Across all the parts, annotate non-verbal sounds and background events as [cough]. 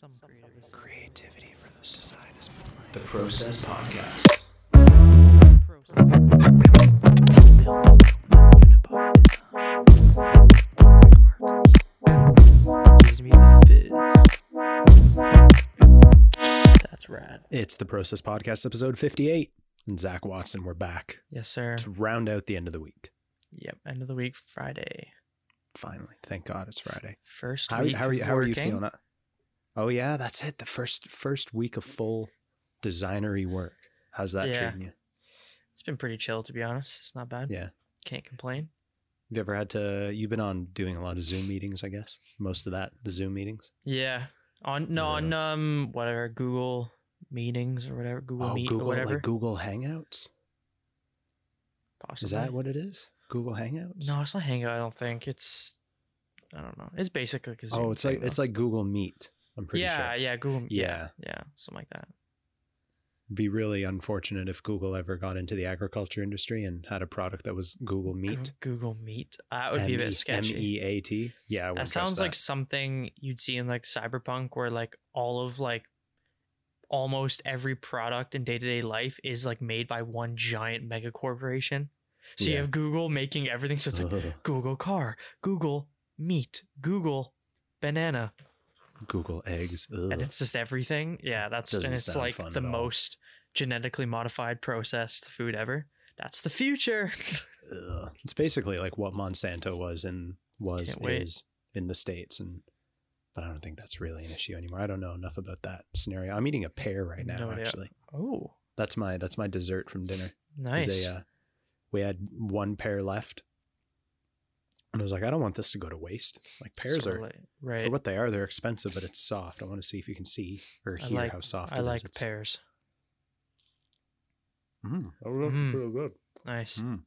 Some creative Creativity for the side is the Process Podcast. Gives me the fizz. That's rad. It's the Process Podcast, episode 58. And Zak Watson, we're back Yes, sir. to round out the end of the week. Yep. End of the week, Friday. Finally, thank God it's Friday. First How, week. how are you? of How are you working. feeling? Oh yeah, that's it. The first first week of full designery work. How's that Yeah. treating you? It's been pretty chill, to be honest. It's not bad. Yeah. Can't complain. Have you ever had to? You've been on doing a lot of Zoom meetings, I guess. Most of that, the Zoom meetings. Yeah. On no on um whatever Google meetings or whatever Google oh, Meet Google, or whatever. like Google Hangouts. possibly. Is that what it is? Google Hangouts? No, it's not Hangout. I don't think it's. I don't know. It's basically like a Zoom Oh, it's thing, like it's like Google Meet. I'm pretty yeah, sure. yeah, Google. Yeah, Yeah. yeah, something like that. Be really unfortunate if Google ever got into the agriculture industry and had a product that was Google Goo- Meet. Google Meet. That would be a bit sketchy. M E A T. Yeah, That sounds trust like something you'd see in like Cyberpunk, where like all of like almost every product in day to day life is like made by one giant mega corporation. So you have Google making everything. So it's like. [laughs] Google car, Google meat, Google banana, Google eggs. Ugh. and it's just everything. Yeah, that's Doesn't and it's sound like fun the at all. most genetically modified processed food ever. That's the future. [laughs] Ugh. It's basically like what Monsanto was and was Can't wait. is in the states, and but I don't think that's really an issue anymore. I don't know enough about that scenario. I'm eating a pear right now. No idea. actually, oh, that's my that's my dessert from dinner. nice. They, uh, we had one pear left, and I was like, I don't want this to go to waste. Like pears Sorta are right. for what they are. They're expensive, but it's soft. I want to see if you can see or hear like- how soft it is. I it is. like It's- pears. Mm, oh, that's Mm. pretty good. Nice. Mm.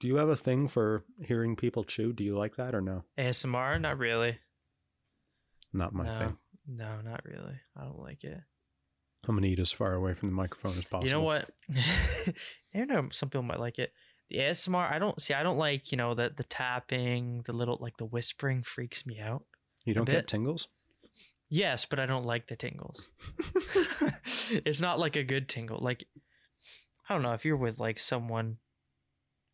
Do you have a thing for hearing people chew? Do you like that or no? ASMR? Not really. Not my no, thing. no, not really. I don't like it. I'm gonna eat as far away from the microphone as possible. You know what? [laughs] I know some people might like it. The ASMR, I don't see. I don't like you know the the tapping, the little like the whispering freaks me out. You don't get tingles? Yes, but I don't like the tingles. [laughs] [laughs] it's not like a good tingle. Like I don't know if you're with like someone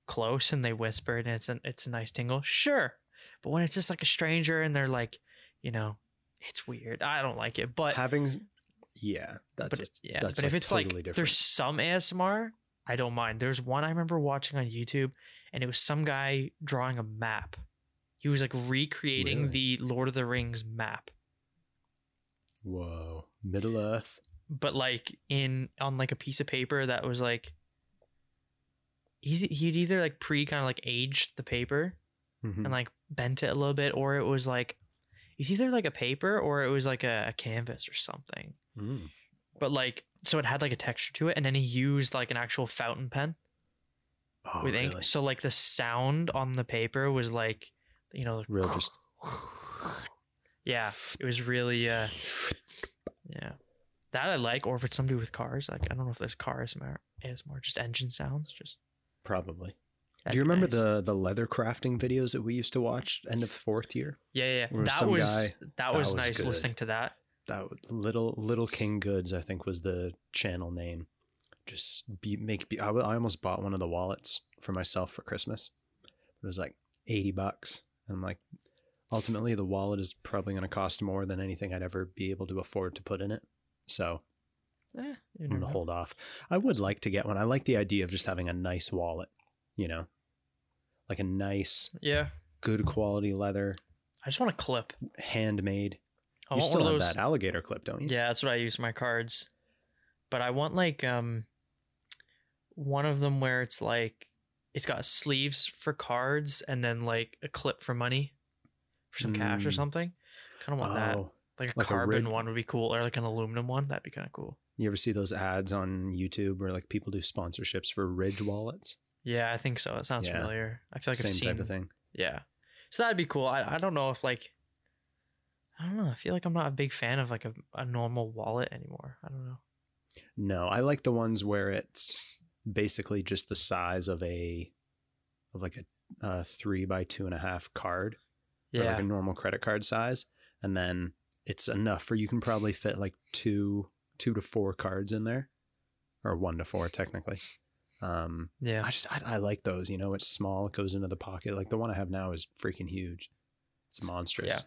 close and they whisper and it's an it's a nice tingle. Sure, but when it's just like a stranger and they're like, you know, it's weird. I don't like it. But Having, yeah, that's but it- yeah, that's, but if it's totally like different. there's some ASMR, I don't mind. There's one I remember watching on YouTube, and it was some guy drawing a map. He was like recreating Really? the Lord of the Rings map, whoa, Middle Earth. but like in on like a piece of paper that was like he's he'd either like pre kind of like aged the paper Mhm. and like bent it a little bit, or it was like it's either like a paper or it was like a, a canvas or something. Mm. But like so it had like a texture to it, and then he used like an actual fountain pen. Oh, with ink. really? So like the sound on the paper was like, you know, Real just. [sighs] yeah, it was really uh yeah. That I like, or if it's somebody with cars, like I don't know if there's car ASMR, ASMR just engine sounds, just. Probably. that'd Do you remember nice. the the leather crafting videos that we used to watch end of fourth year? Yeah, yeah, There was that was guy- that, that was, was nice good. listening to that. That little little King Goods, I think, was the channel name. Just be make. Be, I almost bought one of the wallets for myself for Christmas. It was like eighty bucks. And I'm like, ultimately, the wallet is probably going to cost more than anything I'd ever be able to afford to put in it. So Eh, I'm going to hold off. I would like to get one. I like the idea of just having a nice wallet. You know, like a nice, Yeah, good quality leather, I just want a clip. handmade. I you want still one of those. that alligator clip, don't you? Yeah, that's what I use for my cards. But I want like um one of them where it's like it's got sleeves for cards and then like a clip for money for some cash or Mm. something. Kind of want that. Oh, Like a like a carbon rig- one would be cool or like an aluminum one. That'd be kind of cool. You ever see those ads on YouTube where like people do sponsorships for Ridge wallets? Yeah, I think so. It sounds Yeah. familiar. I feel like Same I've seen type of thing. Yeah. So that'd be cool. I, I don't know if like I don't know. I feel like I'm not a big fan of like a, a normal wallet anymore. I don't know. No, I like the ones where it's basically just the size of a of like a uh, three by two and a half card, Yeah. like a normal credit card size, and then it's enough for you can probably fit like two two to four cards in there, or one to four technically. Um, Yeah. I just I, I like those. You know, it's small. It goes into the pocket. Like the one I have now is freaking huge. It's monstrous.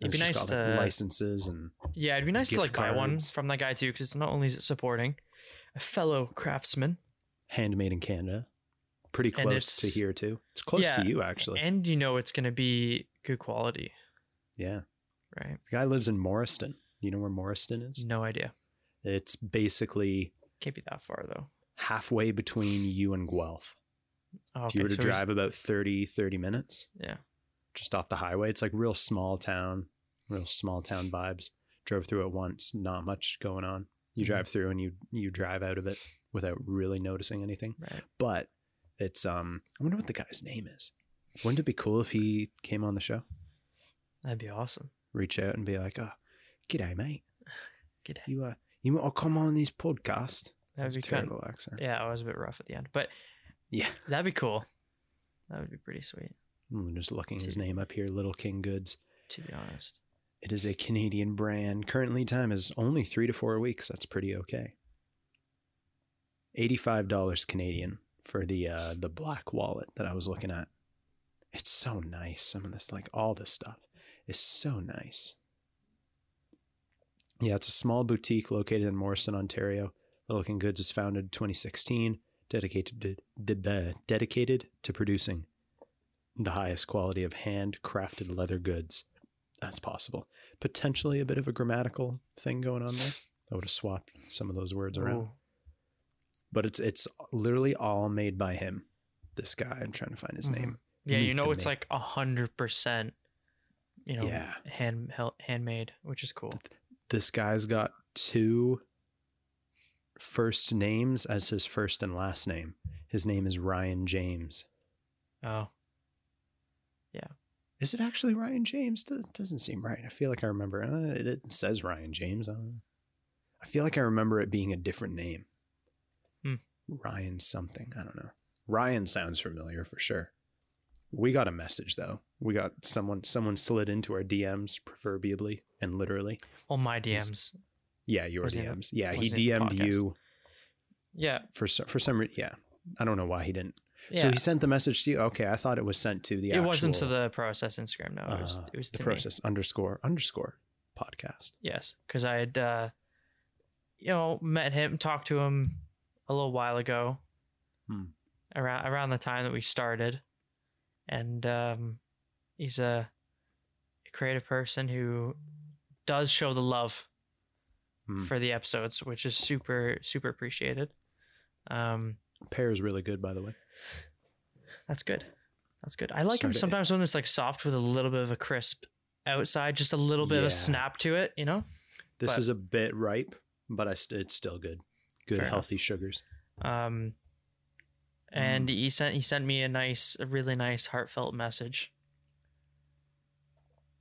It'd be nice like, to- licenses and Yeah, it'd be nice to like buy one from that guy too, because it's not only is it supporting a fellow craftsman, handmade in Canada. Pretty close to here too. It's close yeah, to you actually. and you know it's gonna be good quality, yeah. right? The guy lives in Morriston. You know where Morriston is? No idea. It's basically Can't be that far though. halfway between you and Guelph. Oh, if you were to so drive about 30, 30 minutes yeah. Just off the highway, it's like real small town, real small town [sighs] vibes. Drove through it once, not much going on. You Mhm. drive through and you you drive out of it without really noticing anything. Right. But it's um I wonder what the guy's name is. Wouldn't it be cool if he came on the show? That'd be awesome. Reach out and be like, "Oh, g'day, mate. [sighs] G'day. You uh, you want to come on this podcast?" That'd be a kind. terrible accent. Yeah, I was a bit rough at the end, but Yeah. that'd be cool. That would be pretty sweet, I'm just looking his name up here, Little King Goods. to be honest. It is a Canadian brand. Current lead time is only three to four weeks. That's pretty okay. Eighty-five dollars Canadian for the uh, the black wallet that I was looking at. It's so nice. Some of this, like all this stuff, is so nice. Yeah, it's a small boutique located in Morriston, Ontario. Little King Goods was founded in 2016, dedicated to, de- dedicated to producing the highest quality of handcrafted leather goods as possible. Potentially a bit of a grammatical thing going on there. I would have swapped some of those words around. Ooh, But it's it's literally all made by him. This guy, I'm trying to find his Mhm. name. Yeah, you know it's like a hundred percent. You know, Yeah. hand handmade, which is cool. This guy's got two first names as his first and last name. His name is Ryan James. Oh, Is it actually Ryan James? Do- Doesn't seem right. I feel like I remember. Uh, it, it says Ryan James. I, don't know. I feel like I remember it being a different name. Hmm. Ryan something. I don't know. Ryan sounds familiar for sure. We got a message though. We got someone. Someone slid into our DMs, proverbially and literally. well, my DMs. Yeah, your Was it- DMs. Yeah, he it DM'd you Yeah, for some, for some. re- Yeah, I don't know why he didn't. Yeah. So he sent the message to you. Okay, I thought it was sent to the. it wasn't to the process Instagram. No, it was. uh, It was the to me. process underscore underscore podcast. Yes, because I had, uh, you know, met him, talked to him a little while ago, Hmm. around around the time that we started, and um, he's a creative person who does show the love Hmm. for the episodes, which is super super appreciated. Um, Pear is really good, by the way. That's good. That's good. I like him Started- sometimes when it's like soft with a little bit of a crisp outside, just a little bit of a snap to it. You know. This But- is a bit ripe, but I st- it's still good. Good Fair enough. healthy sugars. Um, and he sent he sent me a nice, a really nice, heartfelt message.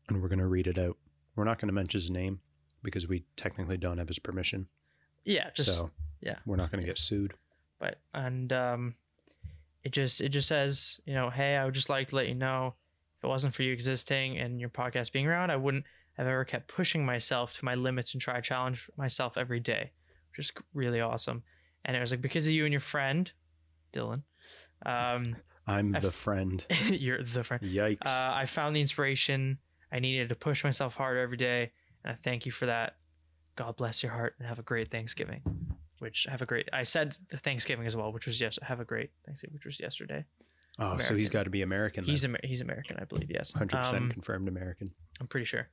And we're gonna read it out. We're not gonna mention his name because we technically don't have his permission. Yeah, just so yeah. we're not gonna get sued. but and um, it just it just says you know, hey, I would just like to let you know, if it wasn't for you existing and your podcast being around, I wouldn't have ever kept pushing myself to my limits and try to challenge myself every day, which is really awesome. And it was like because of you and your friend, Dylan. Um, [laughs] I'm the f- friend. [laughs] you're the friend. Yikes. Uh, I found the inspiration I needed to push myself harder every day, and I thank you for that. God bless your heart and have a great Thanksgiving. Which have a great. I said the Thanksgiving as well, which was yes. Have a great Thanksgiving, which was yesterday. oh, so he's got to be American. He's. Amer- he's American, I believe. Yes, 100% Um, confirmed American. I'm pretty sure.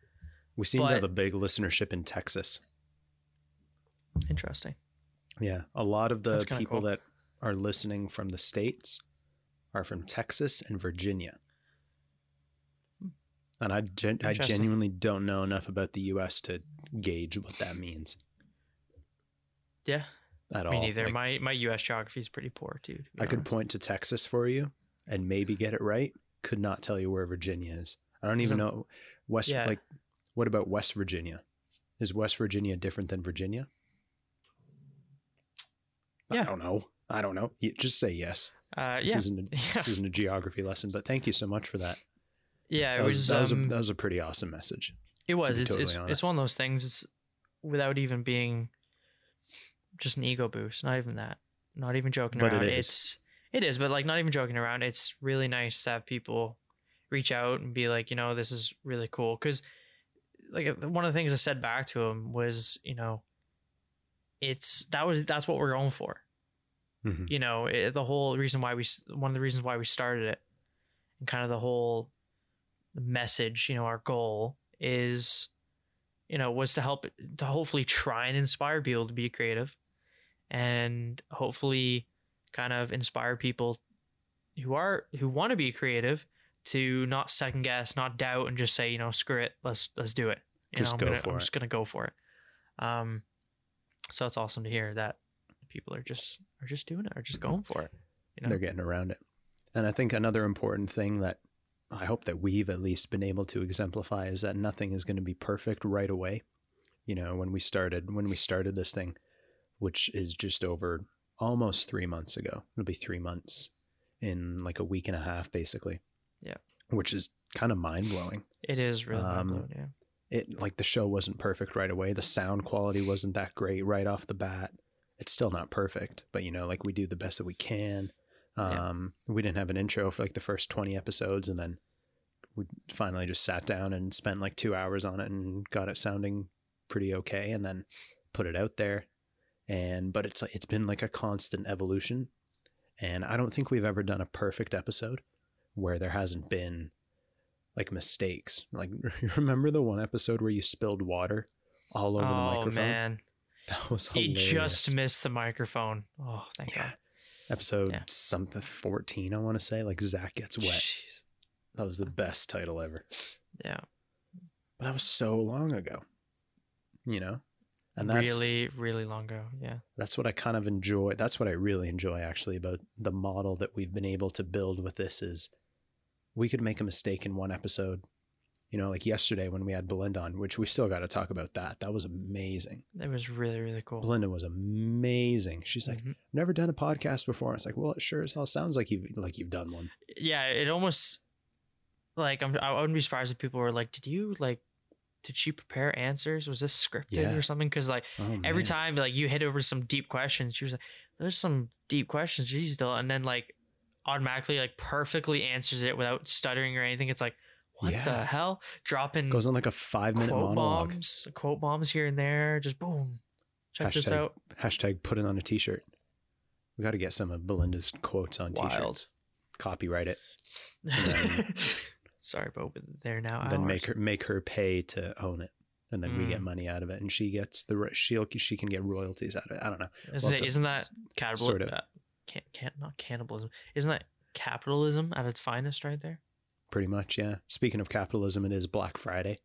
We seem to have a big listenership in Texas. Interesting. Yeah, a lot of the people cool. that are listening from the states are from Texas and Virginia. And I, gen- I genuinely don't know enough about the U.S. to gauge what that means Yeah, at all. me neither. Like, my my U.S. geography is pretty poor too. to I could honest. point to Texas for you and maybe get it right. Could not tell you where Virginia is. I don't even know West. Yeah. Like, what about West Virginia? Is West Virginia different than Virginia? Yeah. I don't know. I don't know. You just say yes. Uh, This yeah, isn't a, [laughs] this isn't a geography lesson, but thank you so much for that. yeah. It That was, was, that, was a, um, that was a pretty awesome message. it It was. It's totally it's, it's one of those things. It's without even being just an ego boost. Not even that. Not even joking But around. is. It's it is, but like not even joking around. It's really nice to have people reach out and be like, you know, this is really cool. Because like uh, one of the things I said back to him was, you know, it's that was that's what we're going for. Mhm. You know, it, the whole reason why we s- one of the reasons why we started it, and kind of the whole message. You know, our goal is, you know, was to help to hopefully try and inspire people to be creative, and hopefully, kind of inspire people who are who want to be creative to not second guess, not doubt, and just say, you know, screw it, let's let's do it. You Just know, I'm go gonna, for I'm it. just gonna go for it. Um, so it's awesome to hear that people are just are just doing it, are just going for it. You know? they're getting around it. And I think another important thing that I hope that we've at least been able to exemplify is that nothing is going to be perfect right away. You know, when we started when we started this thing, which is just over almost 3 months ago. It'll be 3 months in like a week and a half basically. Yeah. Which is kind of mind-blowing. It is really Um, mind-blowing, yeah. It like the show wasn't perfect right away. The sound quality wasn't that great right off the bat. It's still not perfect, but you know, like we do the best that we can. Yeah. Um, we didn't have an intro for like the first 20 episodes and then we finally just sat down and spent like 2 hours on it and got it sounding pretty okay and then put it out there. And but it's it's been like a constant evolution. And I don't think we've ever done a perfect episode where there hasn't been like mistakes. Like [laughs] remember the one episode where you spilled water all over the oh, microphone? oh man, [laughs] That was hilarious. he just missed the microphone. Oh, thank Yeah. God. episode Yeah. something 14 I want to say like Zak gets wet. Jeez. That was the best title ever. Yeah, But that was so long ago. You know? And that's really, really long ago. Yeah, that's what I kind of enjoy. That's what I really enjoy actually about the model that we've been able to build with this is we could make a mistake in one episode. You know, like yesterday when we had Belinda on, which we still got to talk about that. That was amazing. it was really, really cool. Belinda was amazing. She's like, Mhm. never done a podcast before. It's like, well, it sure as hell sounds like you've like you've done one. yeah, it almost like I'm. I wouldn't be surprised if people were like, "Did you like? Did she prepare answers? Was this scripted Yeah. or something?" Because like Oh, every time like you hit over some deep questions, she was like, "There's some deep questions." She's still, and then like automatically like perfectly answers it without stuttering or anything. It's like, what the Yeah. hell? Dropping goes on like a five minute quote monologue. bombs, quote bombs here and there. Just boom. Check this out. Hashtag put it on a t-shirt. We got to get some of Belinda's quotes on Wild. t-shirts. Copyright it. [laughs] Sorry, but they're now then ours. make her make her pay to own it, and then we get Mm. money out of it, and she gets the she'll she can get royalties out of it. I don't know. Isn't, We'll it, isn't that cannibalism? sort of. Uh, can't, can't, not cannibalism. Isn't that capitalism at its finest right there? Pretty much, yeah. Speaking of capitalism, it is Black Friday.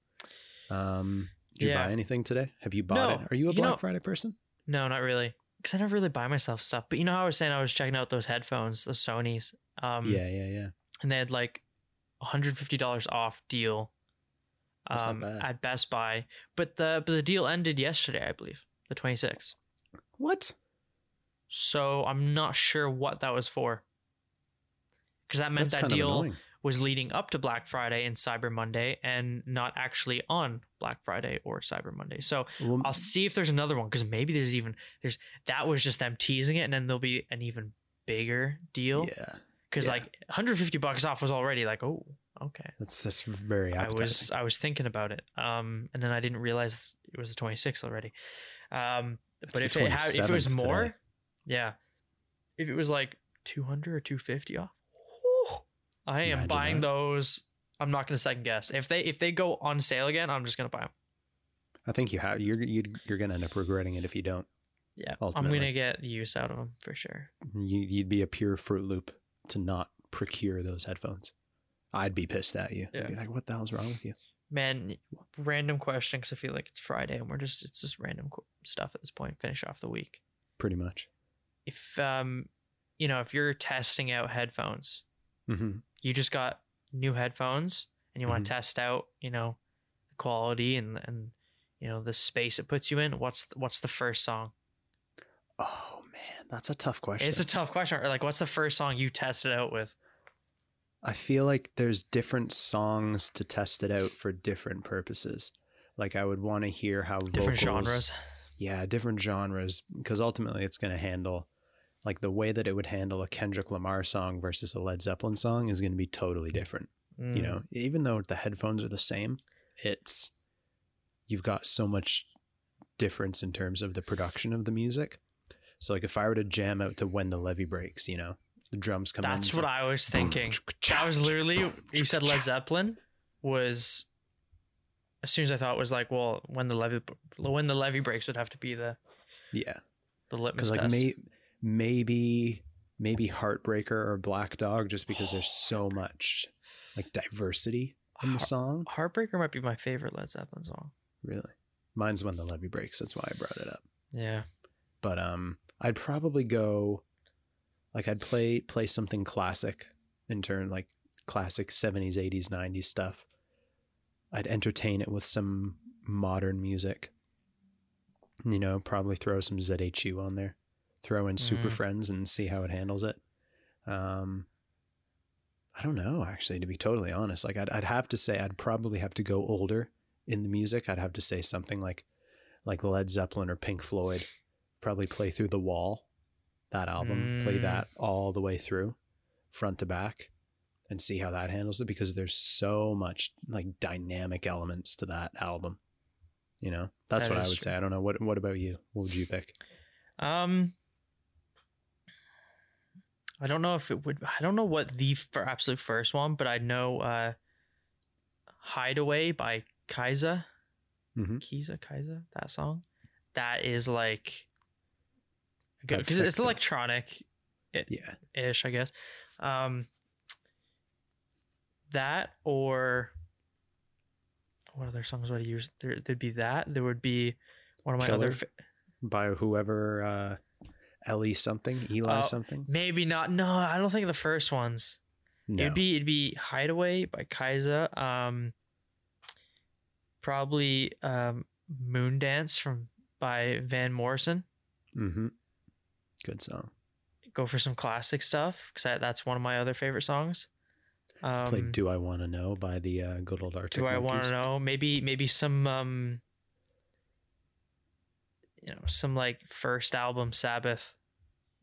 Um, did you buy anything today? Have you bought No. it? Are you a You Black know- Friday person? No, not really. Because I never really buy myself stuff. But you know how I was saying I was checking out those headphones, the Sony's. Um, yeah, yeah, yeah. And they had like $150 off deal um, at Best Buy. But the but the deal ended yesterday, I believe, the 26th. What? So I'm not sure what that was for. Because that meant That's that deal was leading up to Black Friday and Cyber Monday and not actually on Black Friday or Cyber Monday. So Well, I'll see if there's another one because maybe there's even there's that was just them teasing it and then there'll be an even bigger deal yeah, because yeah. like 150 bucks off was already like oh okay that's that's very I was I was thinking about it um and then I didn't realize it was the 26th already um It's but if it had if it was more today. yeah if it was like 200 or 250 off whew, I am Imagine buying that. those I'm not gonna second guess if they if they go on sale again I'm just gonna buy them I think you have you're you're, you're gonna end up regretting it if you don't. yeah Ultimately. I'm gonna get use out of them for sure you'd be a pure Fruit Loop to not procure those headphones. I'd be pissed at you. I'd Yeah. be like, what the hell's wrong with you? Man, random question because I feel like it's Friday and we're just it's just random qu- stuff at this point. Finish off the week. Pretty much. If um, you know, if you're testing out headphones, hmm you just got new headphones and you want to test out, you know, the quality and and you know the space it puts you in. What's the, what's the first song? Oh man, that's a tough question. It's a tough question. Like, what's the first song you tested out with? I feel like there's different songs to test it out for different purposes. Like I would want to hear how Different vocals, genres. yeah, different genres, because ultimately it's going to handle like the way that it would handle a Kendrick Lamar song versus a Led Zeppelin song is going to be totally different. You Mm. know, even though the headphones are the same, it's you've got so much difference in terms of the production of the music. So like if I were to jam out to when the levee breaks, you know, the drums come. That's what like, I was thinking. That was literally you said Led Zeppelin was as soon as I thought was like, well, when the levee when the levee breaks would have to be the yeah, the litmus because like test. may, maybe maybe Heartbreaker or Black Dog, just because there's so much like diversity in the song. Heartbreaker might be my favorite Led Zeppelin song. Really, mine's when the levee breaks. That's why I brought it up. Yeah. but um i'd probably go like i'd play play something classic in turn like classic 70s 80s 90s stuff. I'd entertain it with some modern music. You know probably throw some zhu on there. Throw in super Mhm. friends and see how it handles it. Um i don't know actually to be totally honest. Like I'd, I'd have to say i'd probably have to go older in the music. I'd have to say something like like led zeppelin or pink floyd probably play through the wall that album play Mm. that all the way through front to back and see how that handles it because there's so much like dynamic elements to that album you know that's That what i would true. say i don't know what what about you what would you pick Um I don't know if it would I don't know what the fir- absolute first one, but I know uh Hideaway by Kaiza. Mhm. Kiza Kaiza, that song. That is like good because it's electronic yeah ish, I guess. Um, that or what other songs would I use? There, there'd be that. There would be one of my other. Fa- by whoever uh ellie something eli Oh, something maybe not. No, I don't think the first ones. no It'd be it'd be Hideaway by Kaiza. Um, probably um, Moon Dance from by Van Morrison. mm-hmm. Good song Go for some classic stuff because that's one of my other favorite songs. Um, play do i want to know by the uh, good old arctic Do I want to know? Maybe maybe some um you know, some like first album Sabbath,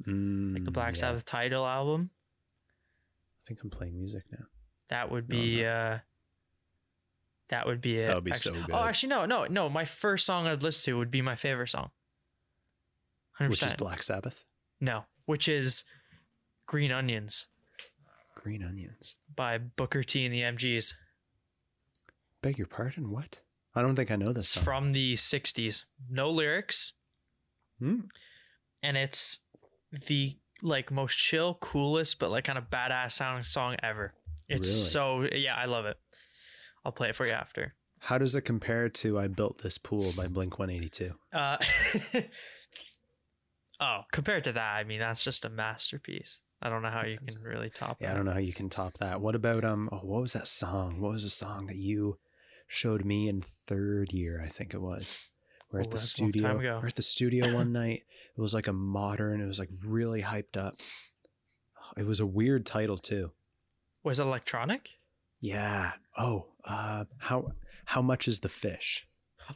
like the Mm, Black yeah. Sabbath title album. i think i'm playing music now That would Oh, be uh that would be it. That would be so good. Oh, actually no, no, no. My first song I'd listen to would be my favorite song. 100%. which is black sabbath No, which is Green Onions green onions by Booker T and the MGs. beg your pardon what i don't think i know this It's song. from the 60s. No lyrics. Hmm. And it's the like most chill, coolest, but like kind of badass sounding song ever. It's so yeah, I love it. I'll play it for you after. how does it compare to i built this pool by blink 182 Uh [laughs] Oh, compared to that, I mean that's just a masterpiece. I don't know how you can really top Yeah, I don't know how you can top that. What about um? Oh, what was that song? What was the song that you showed me in third year? I think it was. We're at Oh, the that's a long time studio. We're at the studio one [laughs] night. It was like a modern. It was like really hyped up. It was a weird title too. Was it electronic? Yeah. Oh, uh, how how much is the fish?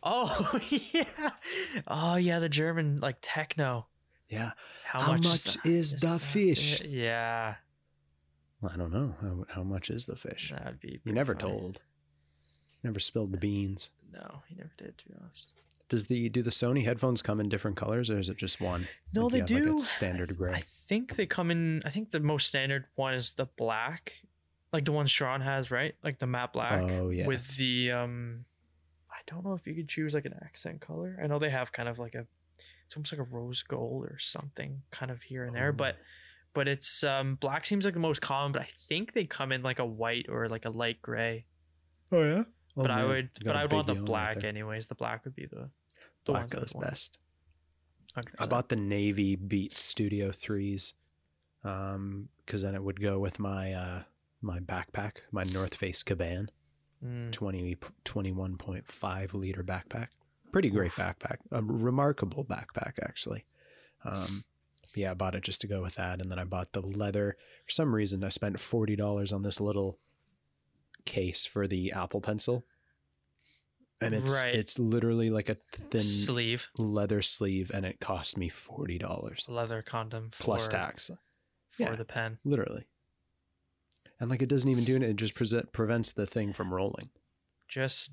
Oh [laughs] yeah. Oh yeah, the German like techno. Yeah. How, How much, much is the fish? Yeah, I don't know. How, how much is the fish? that would be. You never funny. told. Never spilled the beans. No, he never did. To be honest. Does the do the Sony headphones come in different colors or is it just one? No, Like, they like, do. a standard gray. I think they come in. I think the most standard one is the black, like the one Sean has, right? Like the matte black. Oh, yeah. With the um, I don't know if you could choose like an accent color. I know they have kind of like a, it's almost like a rose gold or something, kind of here and there. Oh. But, but it's um black seems like the most common. But I think they come in like a white or like a light gray. Oh yeah. but I would, but I would want the right black anyways. The black would be the, the Black goes best. 100%. I bought the navy Beats Studio threes, um, because then it would go with my uh my backpack, my North Face Kaban, Mm. 20, 21.5 liter backpack. Pretty great backpack, a remarkable backpack actually. Um, yeah, I bought it just to go with that, and then I bought the leather. For some reason, I spent forty dollars on this little case for the Apple Pencil. and it's Right. it's literally like a thin sleeve, leather sleeve, and it cost me forty dollars leather condom for, plus tax, for Yeah. the pen. literally. And like it doesn't even do it; it just present, prevents the thing from rolling. Just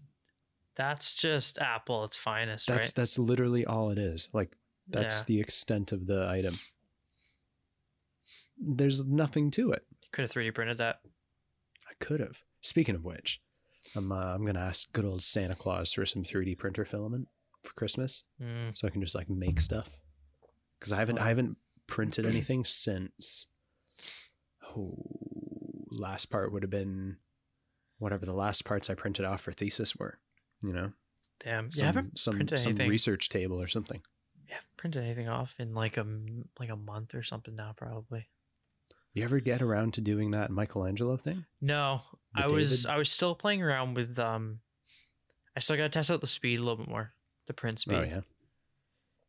that's just Apple its finest, That's right? that's literally all it is. Like that's yeah. the extent of the item. There's nothing to it. You Could have 3D printed that. I could have. Speaking of which, I'm uh, I'm gonna ask good old Santa Claus for some 3D printer filament for Christmas, Mm, so I can just like make stuff. Because I haven't I haven't printed anything since. Oh, last part would have been whatever the last parts I printed off for thesis were. You know, damn. some you haven't some printed some anything. research table or something. Yeah, printed anything off in like a like a month or something now, probably. You ever get around to doing that Michelangelo thing? No, The I was I was still playing around with um. I still got to test out the speed a little bit more, the print speed. Oh yeah.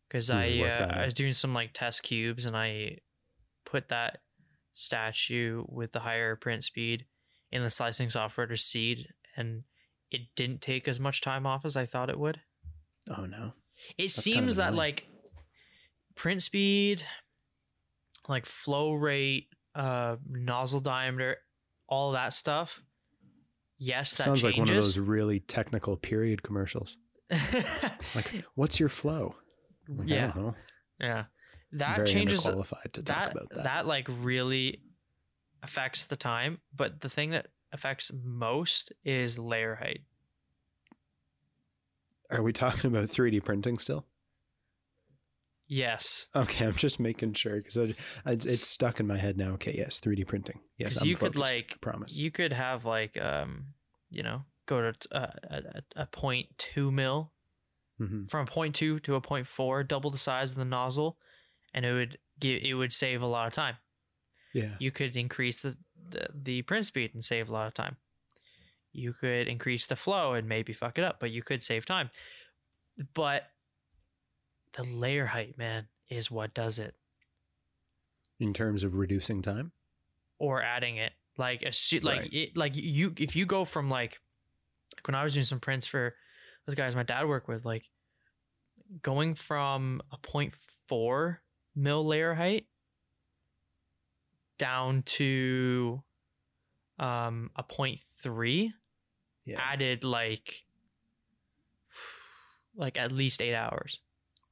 because I uh, I was doing some like test cubes and I put that statue with the higher print speed in the slicing software to seed and it didn't take as much time off as I thought it would. Oh no. It That's kind of seems that like print speed, like flow rate, uh, nozzle diameter, all that stuff. Yes, that Sounds like one of those really technical period commercials. [laughs] Like, what's your flow? Like, yeah, yeah. That Very changes underqualified to talk that, about that. that like really affects the time but the thing that affects most is layer height Are we talking about 3D printing still? yes Okay, I'm just making sure because it's stuck in my head now. Okay, yes, 3D printing. Yes, I'm you could, like, promise. you could have like um you know go to uh, a, a, a point two mil Mhm. from a point two to a point four double the size of the nozzle and it would give it would save a lot of time Yeah, you could increase the, the the print speed and save a lot of time. You could increase the flow and maybe fuck it up, but you could save time. But the layer height, man, is what does it, in terms of reducing time. or adding it. Like a like Right. it like you if you go from like like when I was doing some prints for those guys my dad worked with, like going from a point four mil layer height down to um a point three Yeah, added like like at least eight hours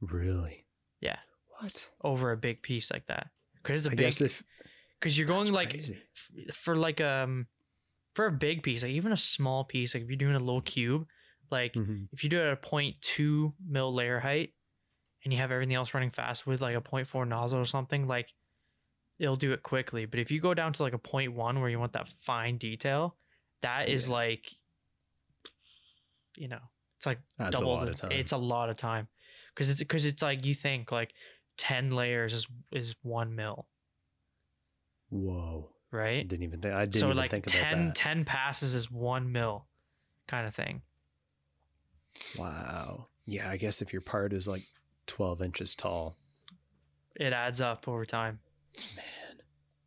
really. Yeah. What? over a big piece like that because it's a I big because you're going like f- for like um for a big piece like even a small piece like if you're doing a little cube like Mhm. if you do it at a 0.2 mil layer height and you have everything else running fast with like a 0.4 nozzle or something like it'll do it quickly but if you go down to like a one where you want that fine detail that is Yeah. like you know it's like That's a double lot the- it's a lot of time because it's because it's like you think like 10 layers is is one mil Whoa. Right? I didn't even think. I didn't so even like think 10, about that. 10 passes is one mil kind of thing Wow. Yeah, I guess if your part is like 12 inches tall, it adds up over time man.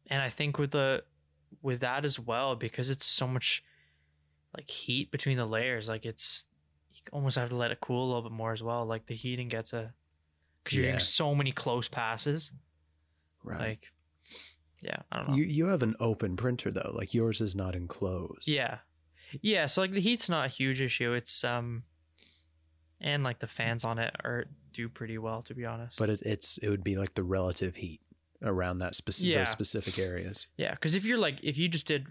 and i think with the with that as well because it's so much like heat between the layers like it's you almost have to let it cool a little bit more as well like the heating gets a because you're Yeah. getting so many close passes Right. like yeah i don't know you you have an open printer though. Like yours is not enclosed. yeah yeah so like the heat's not a huge issue it's um and like the fans on it are do pretty well to be honest But it, it's it would be like the relative heat around that specific Yeah. those specific areas. Yeah, because if you're like, if you just did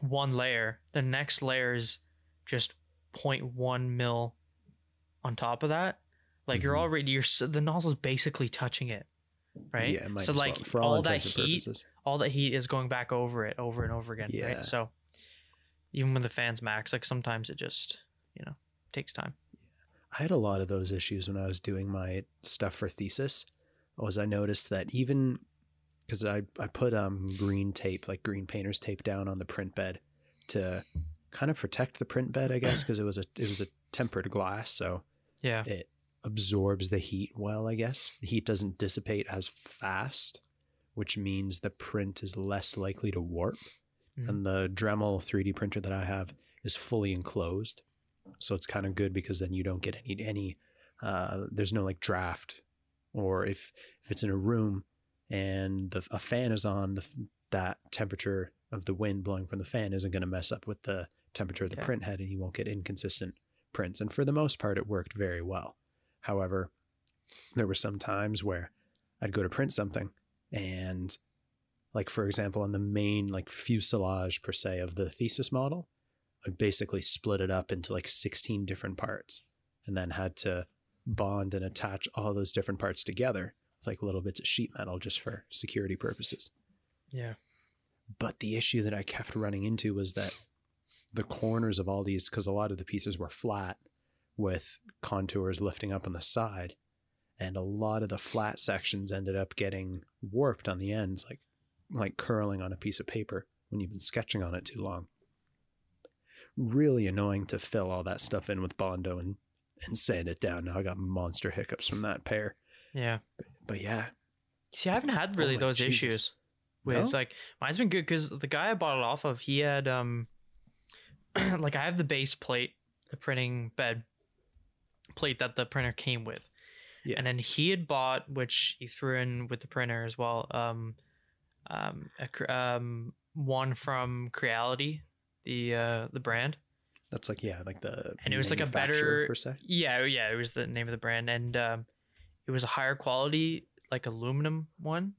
one layer, the next layer is just 0.1 mil on top of that. Like you're Mhm. already, you're the nozzle's basically touching it, right? Yeah, it so as well, like for all, all that heat, purposes. all that heat is going back over it over and over again, Yeah. right? So even when the fans max, like sometimes it just, you know, takes time. I had a lot of those issues when I was doing my stuff for thesis. Was I noticed that even because I, I put um green tape, like green painter's tape down on the print bed to kind of protect the print bed, I guess, [clears throat] because it was a it was a tempered glass, so Yeah. it absorbs the heat well, I guess. The heat doesn't dissipate as fast, which means the print is less likely to warp. Mhm. And the Dremel 3D printer that I have is fully enclosed. So it's kind of good because then you don't get any any uh, there's no like draft or if if it's in a room and the a fan is on the that temperature of the wind blowing from the fan isn't going to mess up with the temperature of the Yeah. print head and you won't get inconsistent prints and for the most part it worked very well however there were some times where i'd go to print something and like for example on the main like fuselage per se of the thesis model i basically split it up into like 16 different parts and then had to bond and attach all those different parts together with like little bits of sheet metal just for security purposes Yeah. but the issue that I kept running into was that the corners of all these, because a lot of the pieces were flat with contours lifting up on the side, and a lot of the flat sections ended up getting warped on the ends, like like curling on a piece of paper when you've been sketching on it too long. Really annoying to fill all that stuff in with Bondo and and sand it down. Now I got monster hiccups from that pair. Yeah. But yeah, See, I haven't had really my those Jesus. issues with No? like mine's been good because the guy I bought it off of, he had um, [clears throat] like I have the base plate, the printing bed plate that the printer came with, Yeah. and then he had bought, which he threw in with the printer as well, um, um, a, um, one from Creality, the uh the brand. That's like yeah, like the And it was like a better- per se. Yeah, yeah, it was the name of the brand, and um, it was a higher quality, like aluminum one,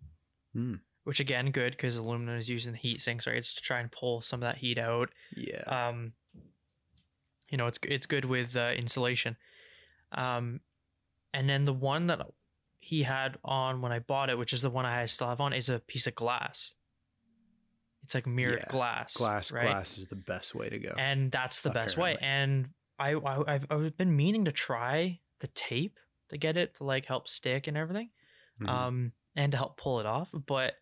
Hmm. which again, good because aluminum is used in the heat sinks, right? It's to try and pull some of that heat out. Yeah. Um, you know, it's it's good with uh, insulation. Um, and then the one that he had on when I bought it, which is the one I still have on, is a piece of glass. It's like mirrored Yeah, glass. glass right? glass is the best way to go. and that's the best way. And I, I I've, I've been meaning to try the tape to get it to like help stick and everything, Mhm. um, and to help pull it off. But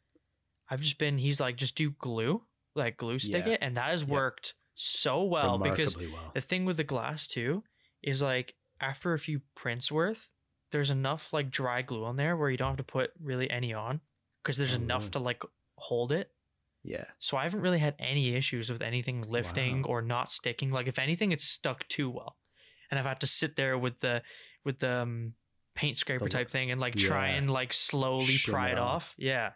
I've just been he's like just do glue, like glue stick Yeah. it, and that has Yep. worked so well because well. the thing with the glass too is like after a few prints worth, there's enough like dry glue on there where you don't have to put really any on because there's Oh, enough to like hold it. Yeah. So I haven't really had any issues with anything lifting Wow. or not sticking. Like if anything, it's stuck too well, and I've had to sit there with the with the um, paint scraper The- type thing and like try and like slowly Shim pry it off. Yeah,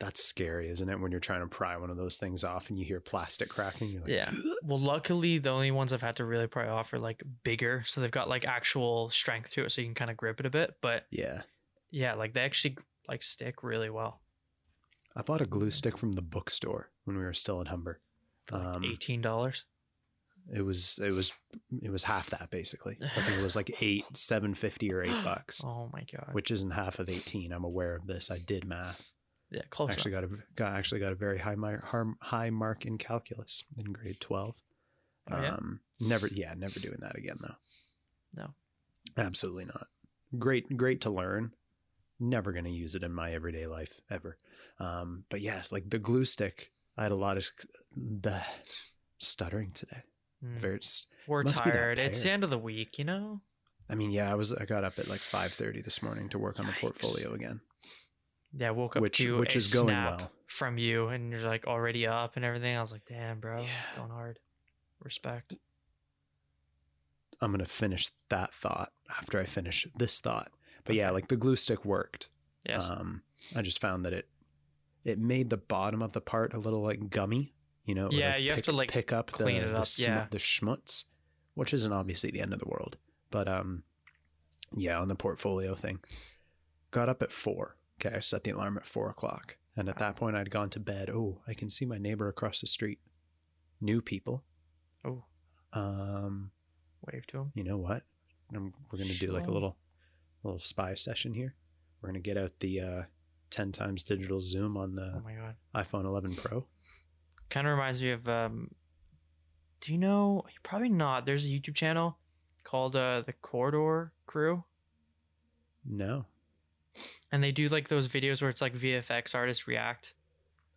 That's scary, isn't it? When you're trying to pry one of those things off and you hear plastic cracking, you're like, yeah. Well, luckily the only ones I've had to really pry off are like bigger, so they've got like actual strength to it, so you can kind of grip it a bit. But yeah. yeah, like they actually like stick really well I bought a glue stick from the bookstore when we were still at Humber. like Um, eighteen dollars. It was it was it was half that basically. I think it was like [laughs] eight, seven fifty or eight bucks, Oh my god! which isn't half of eighteen. I'm aware of this. I did math. yeah, close. actually got a got actually got a very high mark high mark in calculus in grade twelve. Oh, yeah? Um, never, yeah, never doing that again though. No. absolutely not. Great, great to learn. Never going to use it in my everyday life ever. Um, but yes, like the glue stick. I had a lot of the stuttering today. Mm. Very, We're must be that tired. It's the end of the week, you know. I mean, yeah, I was. I got up at like five thirty this morning to work on the portfolio again. Yeah, woke up Which- to which a is going snap well. from you, and you're like already up and everything. I was like, damn, bro, it's going hard. Respect. I'm gonna finish that thought after I finish this thought. But yeah, like the glue stick worked. Yes. Um, I just found that it it made the bottom of the part a little like gummy. You know, Yeah, you have to, like, pick up clean the, it the up, smu- yeah. the schmutz, which isn't obviously the end of the world. But um, yeah, on the portfolio thing, got up at four. Okay, I set the alarm at four o'clock, and at that point, I'd gone to bed. Oh, I can see my neighbor across the street. New people. oh, Um, wave to him. you know what? Um we're gonna do like a little little spy session here. We're gonna get out the uh, ten times digital zoom on Oh the my god. iPhone 11 Pro. Kind of reminds me of. um Do you know? Probably not. There's a YouTube channel called uh the Corridor Crew, No. and they do like those videos where it's like VFX artists react,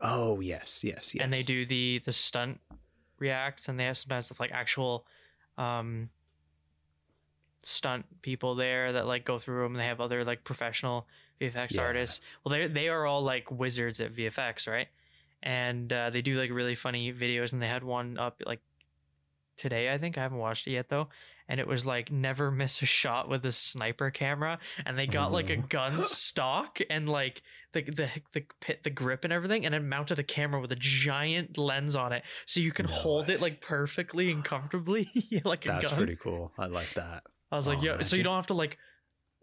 Oh yes, yes, yes. and they do the the stunt reacts, and they have sometimes with like actual um stunt people there that like go through them. And they have other like professional VFX Yeah. artists. Well, they they are all like wizards at VFX, right? And uh, they do like really funny videos. And they had one up like today, I think. I haven't watched it yet though. and it was like never [laughs] miss a shot with a sniper camera and they got like a Oh. gun stock and like the the the pit the grip and everything and it mounted a camera with a giant lens on it so you can No hold way. it like perfectly and comfortably [laughs] like a That's gun. pretty cool. I like that. I was like, Oh, yeah, so you don't have to like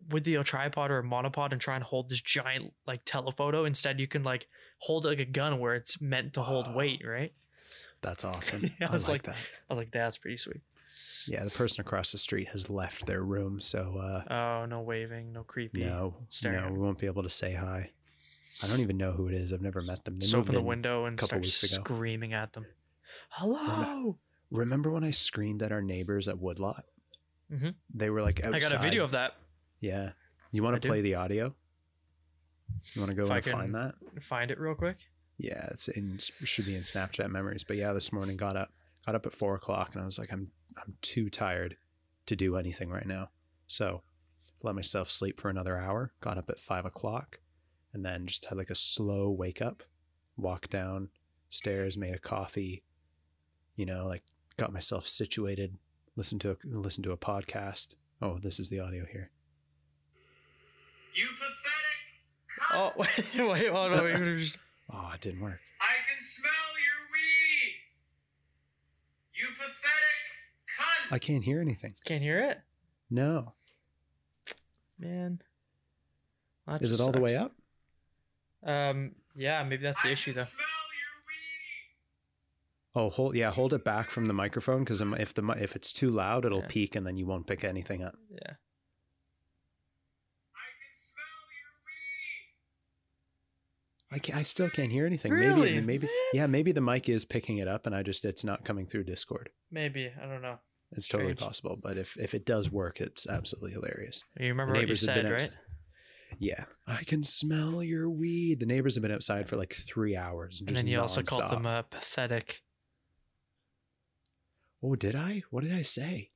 with the tripod or a monopod and try and hold this giant like telephoto. Instead, you can like hold like a gun where it's meant to hold Oh. weight, right? That's awesome. [laughs] Yeah, I I, was like like- that. I was like, that's pretty sweet. Yeah, the person across the street has left their room, so uh, Oh, no waving, no creepy. no, staring no, we won't be able to say hi. I don't even know who it is. I've never met them. They Just open the window and start screaming at them. Hello. Remember when I screamed at our neighbors at Woodlot? Mm-hmm. They were like outside. I got a video of that. Yeah. You want to do. play the audio? You want to go If and find that? Find it real quick. Yeah, it's in it should be in Snapchat memories. But yeah, this morning got up got up at four o'clock and I was like, I'm I'm too tired to do anything right now. So let myself sleep for another hour. Got up at five o'clock and then just had like a slow wake up, walked down stairs, made a coffee, you know, like got myself situated, listened to a, listened to a podcast. Oh, this is the audio here. You pathetic! Cunt. Oh wait, [laughs] wait, hold on. wait, wait, just- Oh, it didn't work. I can smell your weed! You pathetic cunt! I can't hear anything. Can't hear it, No. man. That Is it just all the way up? Um, yeah, maybe that's the I issue can though. smell! Oh, hold yeah, hold it back from the microphone because if the if it's too loud, it'll Yeah. peak and then you won't pick anything up. Yeah. I can smell your weed! I can I still can't hear anything. Really? Maybe maybe yeah, maybe the mic is picking it up and I just it's not coming through Discord. Maybe I don't know. It's totally Strange. possible, but if if it does work, it's absolutely hilarious. You remember what you said, right? outs- Yeah, I can smell your weed. The neighbors have been outside for like three hours, and, And just then you also called them uh, pathetic Oh, did I? What did I say?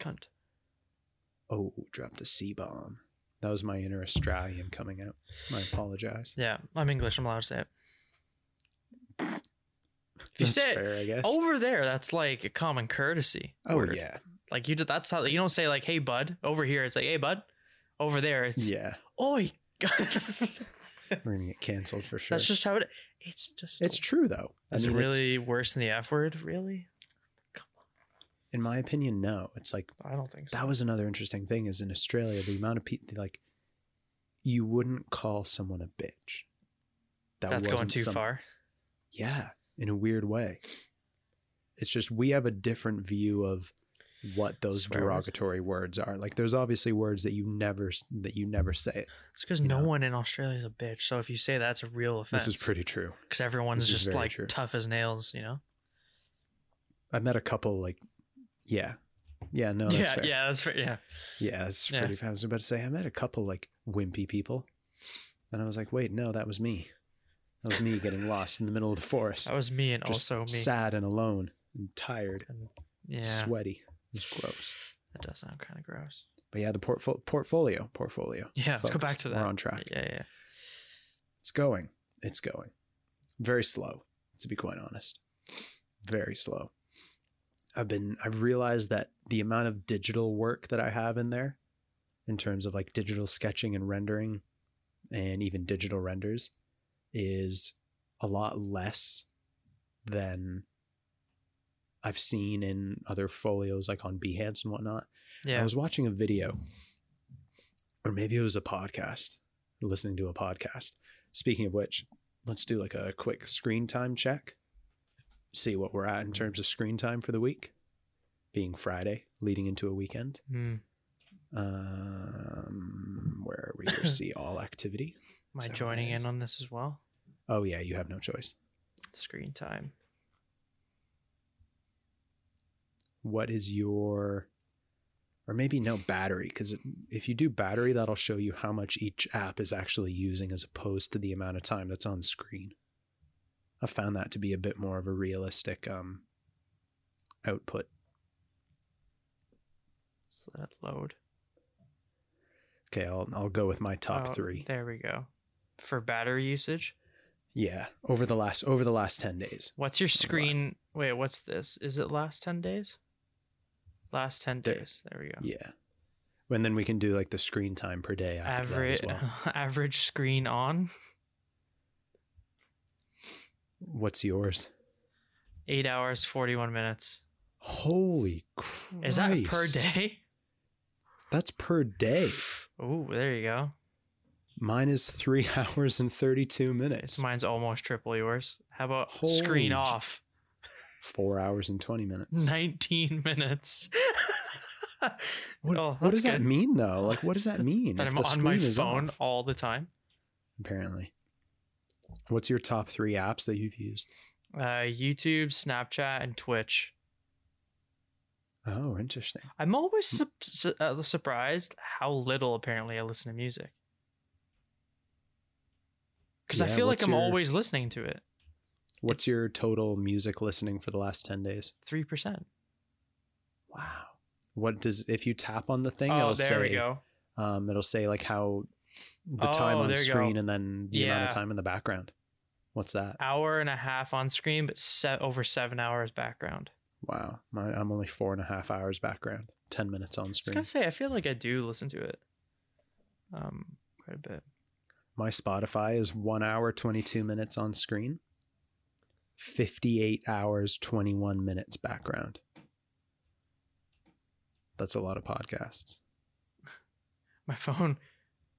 cunt. Oh, dropped a C bomb. That was my inner Australian coming out. I apologize. Yeah, I'm English. I'm allowed to say it. If you say it fair, I guess. over there, that's like a common courtesy. oh word. yeah, Like you did. That's how you don't say like, "Hey, bud." Over here, it's like, "Hey, bud." Over there, it's yeah. "Oi." God. [laughs] We're gonna get canceled for sure. That's just how it. It's just. it's true though. I Is mean, it it's- really worse than the F word? Really? In my opinion, no. It's like I don't think so. that was another interesting thing. Is in Australia, the amount of people like you wouldn't call someone a bitch. That That's going too some- far. Yeah, in a weird way. It's just we have a different view of what those Swear derogatory words are. Like, there's obviously words that you never that you never say. It's because no know. one in Australia is a bitch. So if you say that's a real offense, This is pretty true. because everyone's this just like true. tough as nails. You know. I met a couple like, yeah, yeah, no, that's yeah, fair. yeah, that's fair. Yeah, Yeah, it's Yeah. pretty. I was about to say I met a couple like wimpy people, and I was like, wait, no, that was me. That was me getting lost in the middle of the forest, that was me, and just also me. sad and alone and tired, And, yeah, sweaty. It was gross. that does sound kind of gross. But yeah, the portfo- portfolio, portfolio. Yeah, let's go back to that. We're on track. Yeah, yeah. It's going. It's going. Very slow, to be quite honest. Very slow. I've been I've realized that the amount of digital work that I have in there in terms of like digital sketching and rendering and even digital renders is a lot less than I've seen in other folios like on Behance and whatnot. Yeah. I was watching a video, or maybe it was a podcast, listening to a podcast. Speaking of which, let's do like a quick screen time check. See what we're at in terms of screen time for the week, being Friday, leading into a weekend. Hmm. Um, where we? [laughs] See all activity. Am I Is that what joining in on this as well? Oh yeah, you have no choice. Screen time. What is your, or maybe no battery? Because if you do battery, that'll show you how much each app is actually using as opposed to the amount of time that's on screen. I found that to be a bit more of a realistic um, output. Let's let it load. Okay, I'll I'll go with my top Oh, three. There we go. For battery usage, Yeah, over the last over the last ten days. what's your screen? Wait, what's this? Is it last ten days? Last 10 There- days. There we go. Yeah. And then we can do like the screen time per day after Average that as well. [laughs] average screen on What's yours? 8 hours 41 minutes. Holy Christ. Is that per day? That's per day. Oh, there you go. Mine is three [laughs] hours and 32 It's minutes. mine's almost triple yours. How about screen Holy j- off? Four hours and 20 minutes. 19 [laughs] minutes. [laughs] What, Oh, what does that's that mean though? Like, what does that mean? that I'm the on my screen phone off? all the time. apparently. What's your top three apps that you've used? Uh, YouTube, Snapchat, and Twitch. Oh, interesting. I'm always su- su- uh, surprised how little apparently I listen to music. Because I feel like I'm your- always listening to it. What's It's- your total music listening for the last 10 days? Three percent. Wow. What does, if you tap on the thing, Oh, it'll there say, we go. um, it'll say like how the time Oh, on you go. screen and then the amount of time in the background. What's that? Hour and a half on screen, but set over seven hours background. Wow. My, I'm only four and a half hours background, 10 minutes on screen. I was gonna say I feel like I do listen to it. Um, quite a bit. My Spotify is one hour, 22 minutes on screen, 58 hours, 21 minutes background. That's a lot of podcasts. [laughs] My phone,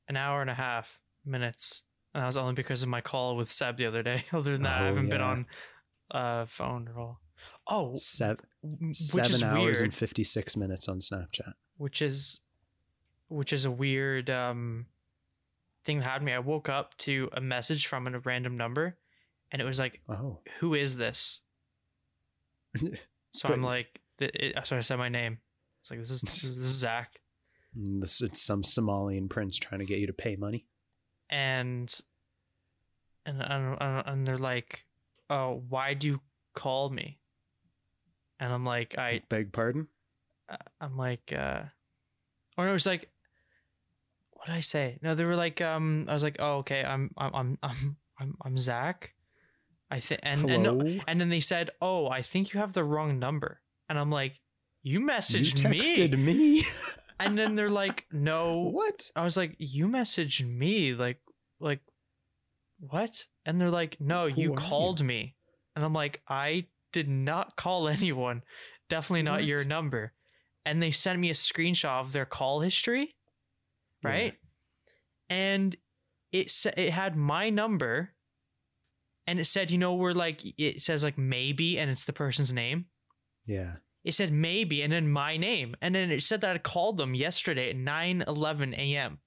an hour and a half minutes, and that was only because of my call with Seb the other day. [laughs] Other than that, I Oh, haven't been yeah. on uh phone at all. Oh, Seven, seven hours weird. and 56 minutes on Snapchat. which is which is a weird um thing that happened to me. I woke up to a message from a random number and it was like, Oh. Who is this? [laughs] So But- I'm like th- it, so I said my name. It's like this is this is, this is Zak. Mm, This, it's some Somalian prince trying to get you to pay money. And and and, and they're like, Oh, why do you call me? And I'm like, I Beg pardon? I'm like, uh, or no, it was like, what did I say? No, they were like, um, I was like, oh, okay, I'm, I'm, I'm, I'm, I'm, Zak. I think, and and, no, and then they said, oh, I think you have the wrong number, and I'm like, you you messaged texted me, me. [laughs] and then they're like, no, what? I was like, you messaged me, like, like, what? And they're like, no, Who you are you? called me, and I'm like, I did not call [laughs] anyone, definitely not your number, and they sent me a screenshot of their call history, Yeah. right? And it it had my number, and it said, you know, we're like, it says like maybe, and it's the person's name. Yeah. It said maybe and then my name. And then it said that I called them yesterday at 9 11 a.m.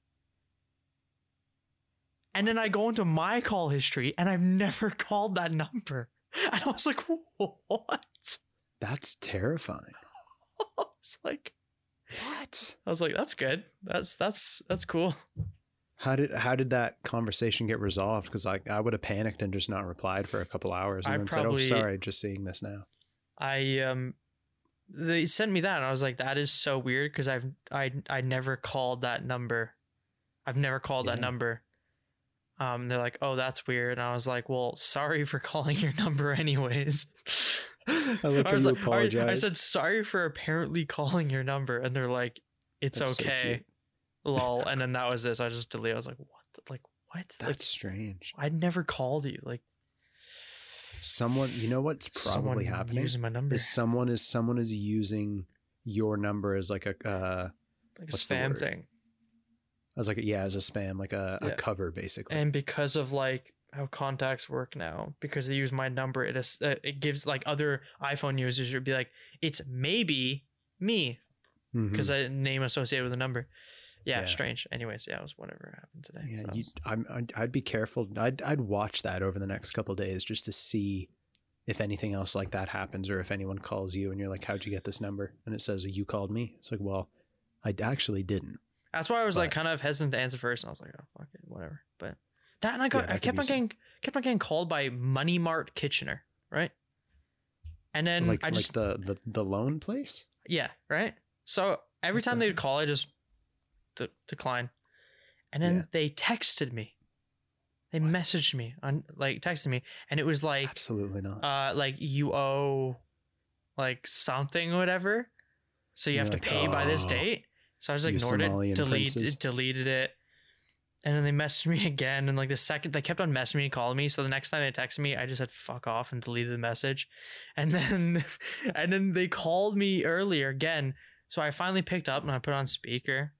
And then I go into my call history and I've never [laughs] called that number. And I was like, [laughs] what? That's terrifying. [laughs] I was like, What? I was like, that's good. That's that's that's cool. How did how did that conversation get resolved? Because like I would have panicked and just not replied for a couple hours and I then probably- said, "Oh, sorry, just seeing this now." I um they sent me that and I was like, that is so weird because I've I I never called that number. I've never called that number. Um they're like, oh that's weird. And I was like, well, sorry for [laughs] calling your number anyways. [laughs] I looked I was like, I- I said sorry for apparently calling your number, and they're like, it's That's okay. cute. Lol. [laughs] And then that was this. I just deleted. I was like, what? The, like what? That's like strange. I'd never called you. Like Someone, you know what's probably happening using my number is someone is someone is using your number as like a uh, like a spam thing. As like a, yeah as a spam like a, a cover basically. and because of like how contacts work now because they use my number it is uh, it gives like other iphone users would be like it's maybe me because i name associated with the number yeah, Yeah. strange anyways yeah it was whatever happened today Yeah, So you, I'm, I'd, I'd be careful. I'd, I'd watch that over the next couple days just to see if anything else like that happens or if anyone calls you and you're like, "How'd you get this number?" and it says you called me. It's like, well, I actually didn't. That's why i was like kind of hesitant to answer first and i was like oh fuck it whatever but that and i got Yeah, i kept on getting kept on getting called by money mart kitchener right and then like i just like the, the the loan place. Yeah, right. So every time the they'd call, I just de- decline, and then Yeah. they texted me. They messaged me on like texted me, and it was like, Absolutely not. uh, like you owe, like something or whatever. So you You're have like, to pay by this "Oh, date. So I just ignored Somalian it, delete, princes." deleted it. And then they messaged me [laughs] again. And like the second they kept on messaging me and calling me. So the next time they texted me, I just said fuck off and deleted the message. And then [laughs] and then they called me earlier again. So I finally picked up and I put on speaker.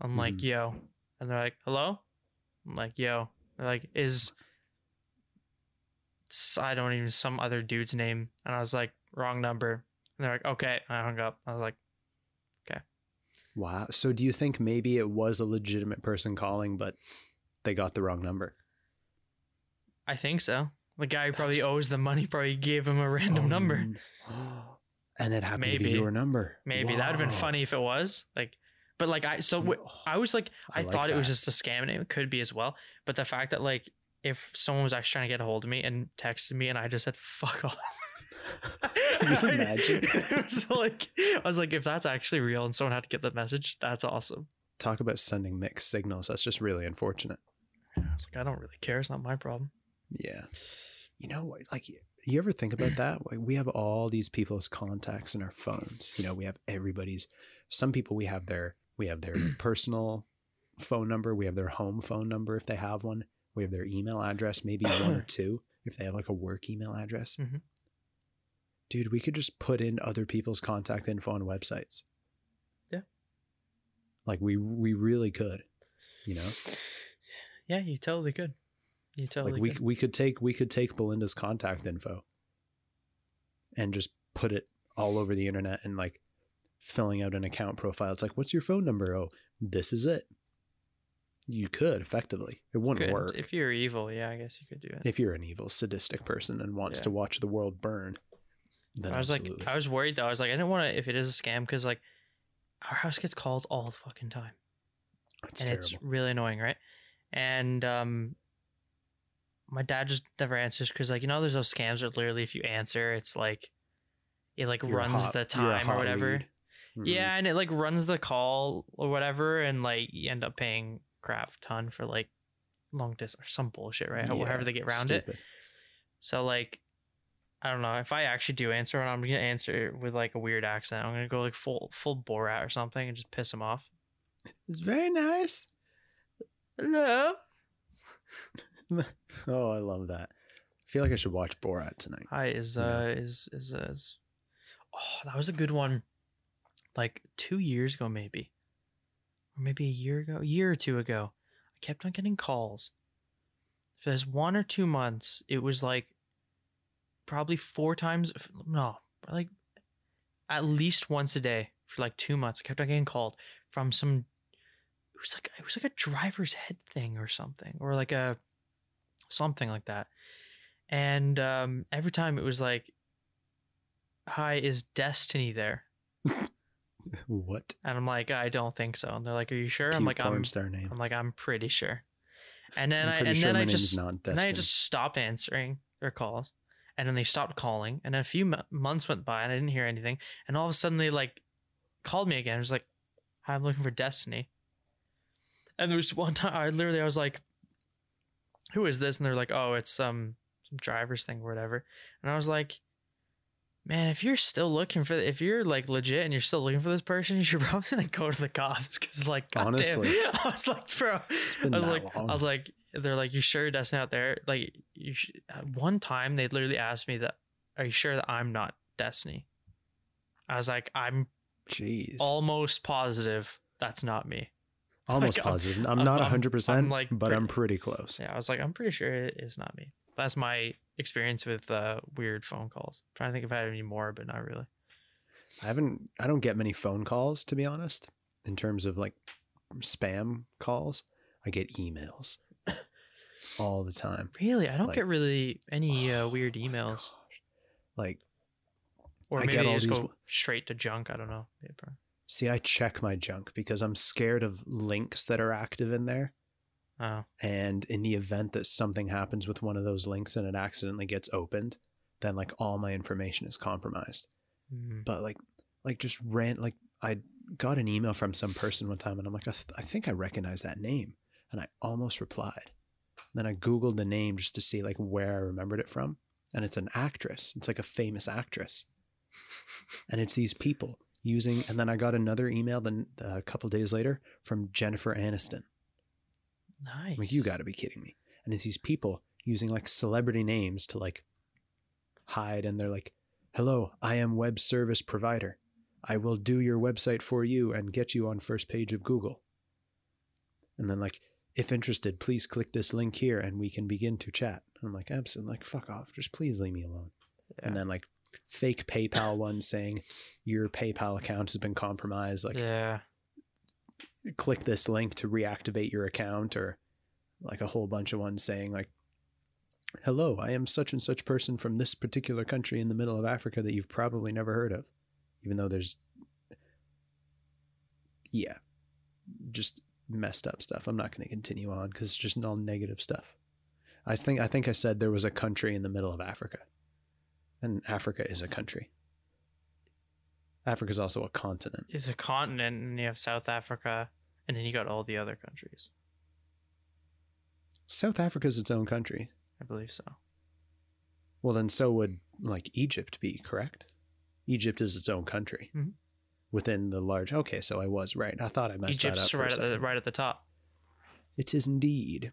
I'm like, Mhm. yo. And they're like, hello? I'm like, yo. They're like, is I don't even some other dude's name. And I was like, wrong number. And they're like, okay. And I hung up. I was like, Wow. So do you think maybe it was a legitimate person calling, but they got the wrong number? I think so. The guy who probably That's- owes the money probably gave him a random Oh, number. [gasps] And it happened to Maybe. be your number. Maybe that would have been funny if it was like, but like I so w- I was like [sighs] I I, like thought it was just a scam name. It could be as well, but the fact that like if someone was actually trying to get a hold of me and texted me and I just said fuck off. [laughs] [laughs] Can you imagine? [laughs] it was like I was like if that's actually real and someone had to get the message, that's awesome. Talk about sending mixed signals. That's just really unfortunate. I was like I don't really care. It's not my problem. Yeah. You know, like, you ever think about that? [clears throat] Like, we have all these people's contacts in our phones. You know, we have everybody's. Some people we have their we have their [clears throat] personal phone number. We have their home phone number if they have one. We have their email address, maybe one or [clears throat] two if they have like a work email address. Mhm. Dude, we could just put in other people's contact info on websites. Yeah. Like we we really could. You know, Yeah, you totally could. You totally like we could. we could take we could take Belinda's contact info and just put it all over the internet and like filling out an account profile. It's like, what's your phone number? Oh, this is it. You could effectively. It wouldn't Could. work If you're evil, yeah, I guess you could do it. if you're an evil, sadistic person and wants Yeah. to watch the world burn. Then I was absolutely. like, I was worried though. I was like, I didn't want to if it is a scam because like our house gets called all the fucking time, it's and terrible. it's really annoying, right? And um, my dad just never answers because like you know, there's those scams where literally if you answer, it's like it like You're runs hot- the time or whatever. Mhm. Yeah, and it like runs the call or whatever, and like you end up paying crap ton for like long distance or some bullshit, right? Yeah, However they get around it. So like, I don't know if I actually do answer, and I'm gonna answer with like a weird accent. I'm gonna go like full full Borat or something and just piss him off. It's very nice. Hello. [laughs] Oh, I love that. I feel like I should watch Borat tonight. Hi is Yeah. uh is is uh, is. Oh, that was a good one. Like two years ago, maybe, or maybe a year ago, a year or two ago. I kept on getting calls. For this one or two months, it was like probably four times. No, like at least once a day for like two months. I kept on getting called from some. It was like it was like a driver's head thing or something, or like a something like that. And um, every time it was like, "Hi, is Destiny there?" [laughs] What? And I'm like, "I don't think so." And they're like, "Are you sure?" I'm like, "I'm." star name. I'm like, "I'm pretty sure." And then I'm I and sure then I just not and I just stopped answering their calls, and then they stopped calling, and then a few mo- months went by, and I didn't hear anything, and all of a sudden they like called me again. It was like, "Hi, I'm looking for Destiny," and there was one time I literally I was like, "Who is this?" And they're like, "Oh, it's um some driver's thing or whatever," and I was like. Man, if you're still looking for, if you're like legit and you're still looking for this person, [laughs] you should probably like go to the cops because, like, goddamn, Honestly. [laughs] I was like, bro, It's been I was like, long. I was like, they're like, you sure Destiny out there? Like, you sh-? one time they literally asked me that, are you sure that I'm not Destiny? I was like, I'm Jeez. almost positive that's not me. [laughs] Almost like, positive. I'm, I'm- [laughs] not I'm- 100%, like, but pretty- I'm pretty close. Yeah, I was like, I'm pretty sure it is not me. That's my experience with uh, weird phone calls. trying to think if I had any more, but not really. I haven't, I don't get many phone calls, to be honest, in terms of like spam calls. I get emails all the time. Really, I don't Like- get really any uh, weird emails, Like, or I maybe get they all just these go straight to junk. I don't know. See, I check my junk because I'm scared of links that are active in there. Oh, And in the event that something happens with one of those links and it accidentally gets opened, then like all my information is compromised. mm. But like, like just ran like I got an email from some person one time and I'm like, I, th- I think I recognize that name, and I almost replied. Then I googled the name just to see like where I remembered it from, and it's an actress. It's like a famous actress, [laughs] and it's these people using, and then I got another email then a couple days later from Jennifer Aniston. Nice. I'm like, you got to be kidding me! And it's these people using like celebrity names to like hide, and they're like, "Hello, I am web service provider. I will do your website for you and get you on first page of Google." And then like, if interested, please click this link here, and we can begin to chat. And I'm like, absolutely, like, fuck off, just please leave me alone. Yeah. And then like fake PayPal one saying your PayPal account has been compromised. Like, yeah. click this link to reactivate your account or like a whole bunch of ones saying like hello i am such and such person from this particular country in the middle of africa that you've probably never heard of even though there's yeah just messed up stuff i'm not going to continue on because it's just all negative stuff i think i think i said there was a country in the middle of africa and africa is a country africa is also a continent It's a continent, and you have South Africa, and then you got all the other countries. south africa is its own country I believe so. Well, then so would like Egypt be, correct? Egypt is its own country Mhm. Within the large. Okay, so I was right. I thought I messed Egypt's that up. right at the right at the top. It is indeed.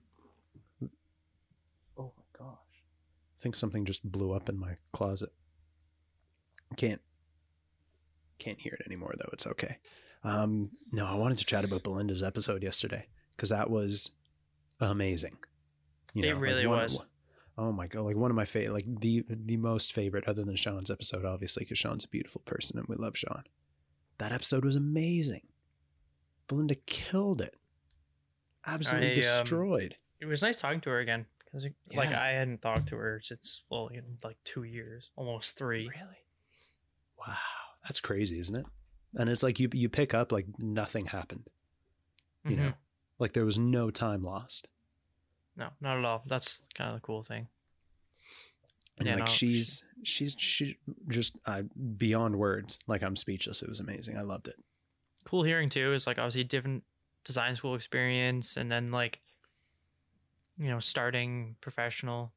Oh my gosh! I think something just blew up in my closet. Can't can't hear it anymore though. It's okay. Um, no, I wanted to chat about Belinda's episode yesterday because that was amazing. You know, It really one- was. Oh my god! Like one of my favorite, like the the most favorite, other than Sean's episode, obviously, because Sean's a beautiful person and we love Sean. That episode was amazing. Belinda killed it. Absolutely I, um, destroyed. It was nice talking to her again because like I hadn't talked to her since well in like two years, almost three. Really? Wow, that's crazy, isn't it? And it's like you you pick up like nothing happened. You Mhm. know, like there was no time lost. No, not at all. That's kind of the cool thing. And Yeah, like no, she's she's she just uh, beyond words. Like I'm speechless. It was amazing. I loved it. Cool hearing too is like obviously different design school experience, and then like you know starting professional,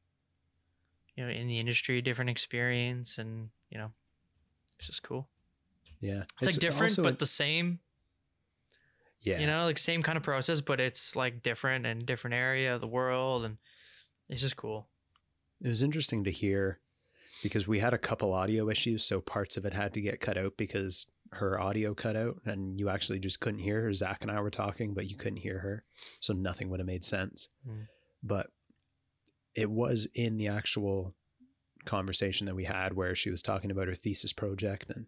you know in the industry, different experience, and you know it's just cool. Yeah, It's, like different but a- the same. yeah, You know, like same kind of process, but it's like different and different area of the world, and it's just cool. It was interesting to hear because we had a couple audio issues, so parts of it had to get cut out because her audio cut out, and you actually just couldn't hear her. Zak and I were talking, but you couldn't hear her, so nothing would have made sense. Mm. But it was in the actual conversation that we had where she was talking about her thesis project and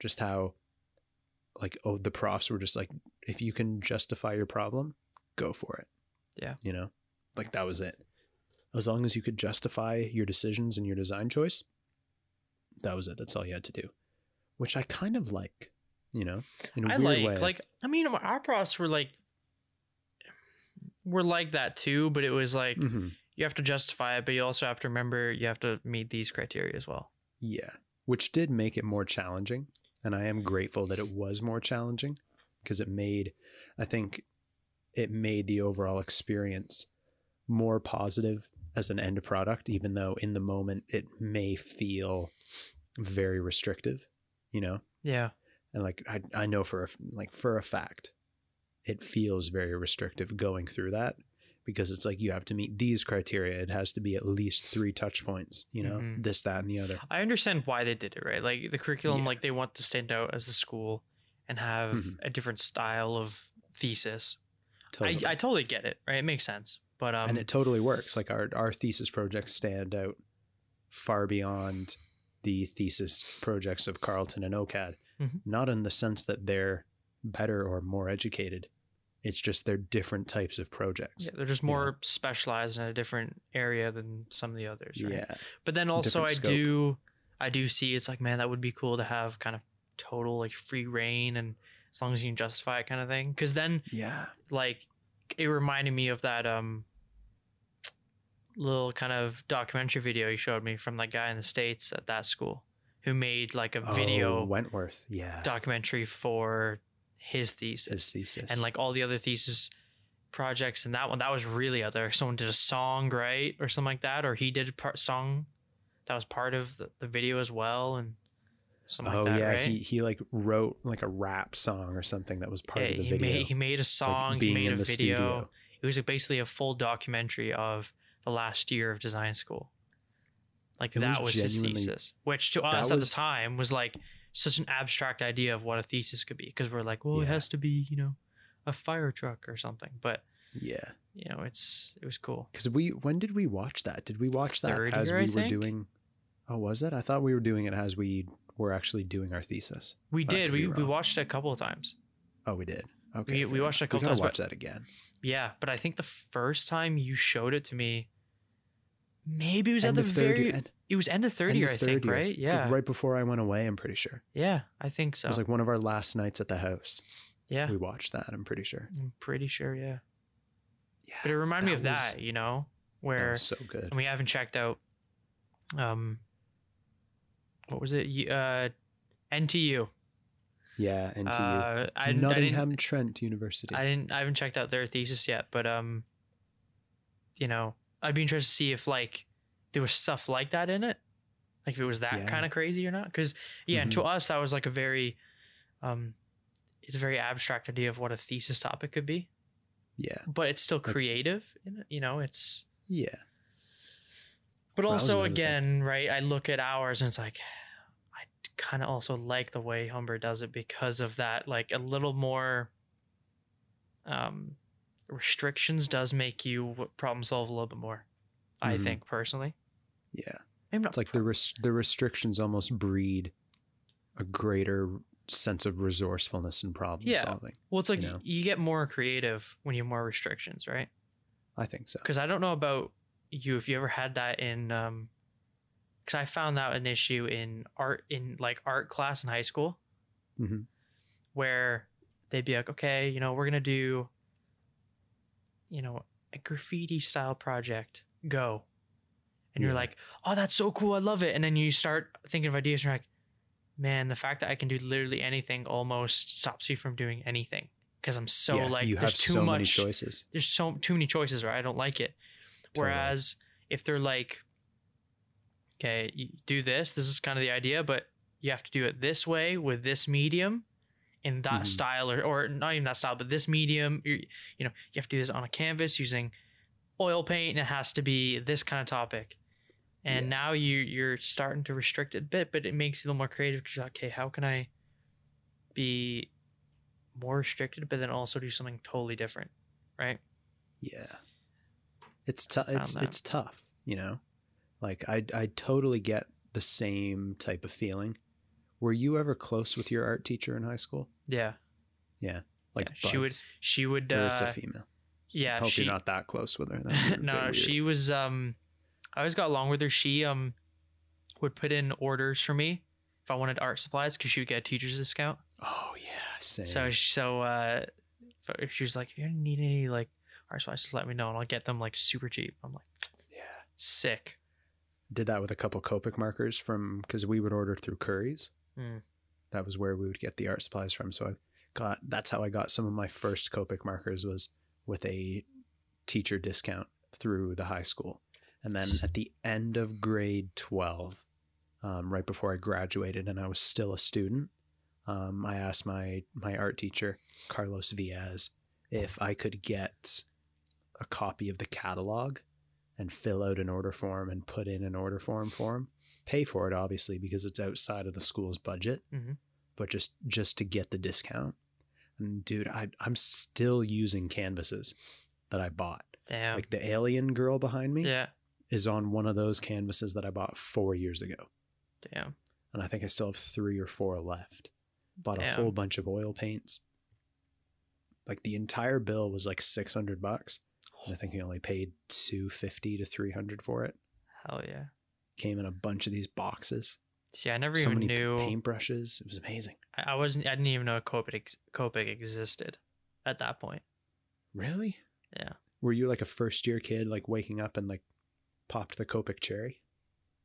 just how like oh the profs were just like if you can justify your problem go for it Yeah. you know like that was it as long as you could justify your decisions and your design choice that was it that's all you had to do which i kind of like you know in a I weird like way like I mean our profs were like were like that too, but it was like Mhm. you have to justify it, but you also have to remember you have to meet these criteria as well. Yeah, which did make it more challenging. And I am grateful that it was more challenging because it made, I think, it made the overall experience more positive as an end product, even though in the moment it may feel very restrictive, you know? Yeah. And like, I, I know for a, like for a fact, it feels very restrictive going through that because it's like you have to meet these criteria. It has to be at least three touch points, you know, Mhm. this, that, and the other. I understand why they did it, right? Like the curriculum, Yeah. like they want to stand out as the school and have Mhm. a different style of thesis. Totally. I, I totally get it, right? It makes sense. But um and it totally works. Like our our thesis projects stand out far beyond the thesis projects of Carleton and OCAD. Mhm. Not in the sense that they're better or more educated. It's just they're different types of projects. yeah, they're just more specialized in a different area than some of the others, right? Yeah. But then also I scope. do I do see it's like, man, that would be cool to have kind of total like free reign and as long as you can justify it kind of thing. Cause then Yeah. like it reminded me of that um little kind of documentary video you showed me from that guy in the States at that school who made like a video Oh, Wentworth. Yeah. documentary for his thesis. His thesis. and like all the other thesis projects and that one that was really other someone did a song right or something like that or he did a part song that was part of the, the video as well and something oh like that, yeah, right? he he like wrote like a rap song or something that was part Yeah, of the he video. made he made a It's like song, he made a video. studio. It was like basically a full documentary of the last year of design school. Like It that was was, his thesis, which to us at was- the time was like such an abstract idea of what a thesis could be because we're like, well, it has to be, you know, a fire truck or something. But Yeah, you know, it's it was cool. because we when did we watch that? Did we watch that Third as year, we I were think. doing? Oh, was it? I thought we were doing it as we were actually doing our thesis. We did. We we watched it a couple of times. Oh, we did. Okay, We- we watched it a couple we times, watch that again. Yeah, but I think the first time you showed it to me, maybe it was End at the of third very. year- end- it was end of third end year, of I think, year. right? Yeah, right before I went away. I'm pretty sure yeah, I think so. it was like one of our last nights at the house. yeah, We watched that. I'm pretty sure. I'm pretty sure, yeah. Yeah, But it reminded me of that was- that, you know, where so good. and we haven't checked out. Um, what was it? Uh, NTU. Yeah, NTU, Uh, I, I Nottingham didn't. Trent University. I didn't. I haven't checked out their thesis yet, but um, you know, I'd be interested to see if like there was stuff like that in it, like if it was that Yeah. kind of crazy or not. Because yeah, and to us that was like a very, um, it's a very abstract idea of what a thesis topic could be, yeah, but it's still Like- creative. In it, you know, it's yeah, But also, again, right? I look at ours and it's like, I kind of also like the way Humber does it because of that. Like a little more um, restrictions does make you problem solve a little bit more. I Mhm. think personally, yeah. maybe not. It's like the res- the restrictions almost breed a greater sense of resourcefulness and problem Yeah. solving. well, it's like you, know. you get more creative when you have more restrictions, right? I think so. Because I don't know about you if you ever had that in. um Because I found that an issue in art in like art class in high school. hmm where they'd be like, okay, you know, we're gonna do, you know, a graffiti style project. Go, and you're like, oh, that's so cool, I love it. And then you start thinking of ideas, and you're like, man, the fact that I can do literally anything almost stops me from doing anything because I'm so yeah, like, you there's have too so much. many choices. There's so too many choices, right? I don't like it. Totally. Whereas if they're like, okay, you do this, this is kind of the idea, but you have to do it this way with this medium in that Mhm. style, or, or not even that style, but this medium, you you know, you have to do this on a canvas using oil paint and it has to be this kind of topic. And Yeah. now you you're starting to restrict it a bit, but it makes you a little more creative because you're like, okay, how can I be more restricted, but then also do something totally different, right? Yeah. It's tough. It's that. it's tough, you know. Like I I totally get the same type of feeling. Were you ever close with your art teacher in high school? Yeah. Yeah. Like Yeah, she would- She would Or it's a uh, female. yeah, I hope she you're not that close with her. That'd [laughs] be a bit no, she was um I always got along with her. She um would put in orders for me if I wanted art supplies because she would get a teacher's discount. Oh yeah, same. So so uh so she was like, if you need any like art supplies, just let me know and I'll get them like super cheap. I'm like, yeah. sick. Did that with a couple Copic markers from because we would order through Curry's. Mm. That was where we would get the art supplies from. So I got that's how I got some of my first Copic markers was with a teacher discount through the high school. And then at the end of grade twelve, um, right before I graduated, and I was still a student, um, I asked my my art teacher Carlos Viaz if I could get a copy of the catalog and fill out an order form and put in an order form for him. Pay for it, obviously, because it's outside of the school's budget, Mhm. but just just to get the discount. And dude, I I'm still using canvases that I bought. Damn. Like the alien girl behind me yeah. is on one of those canvases that I bought four years ago, Damn. and I think I still have three or four left. Bought a whole bunch of oil paints. Like the entire bill was like six hundred bucks. I think he only paid two fifty to three hundred for it. Hell yeah. Came in a bunch of these boxes. See, I never so even knew. paintbrushes. It was amazing. I I wasn't. I didn't even know a Copic ex- Copic existed at that point. Really? Yeah. Were you like a first year kid, like waking up and like popped the Copic cherry?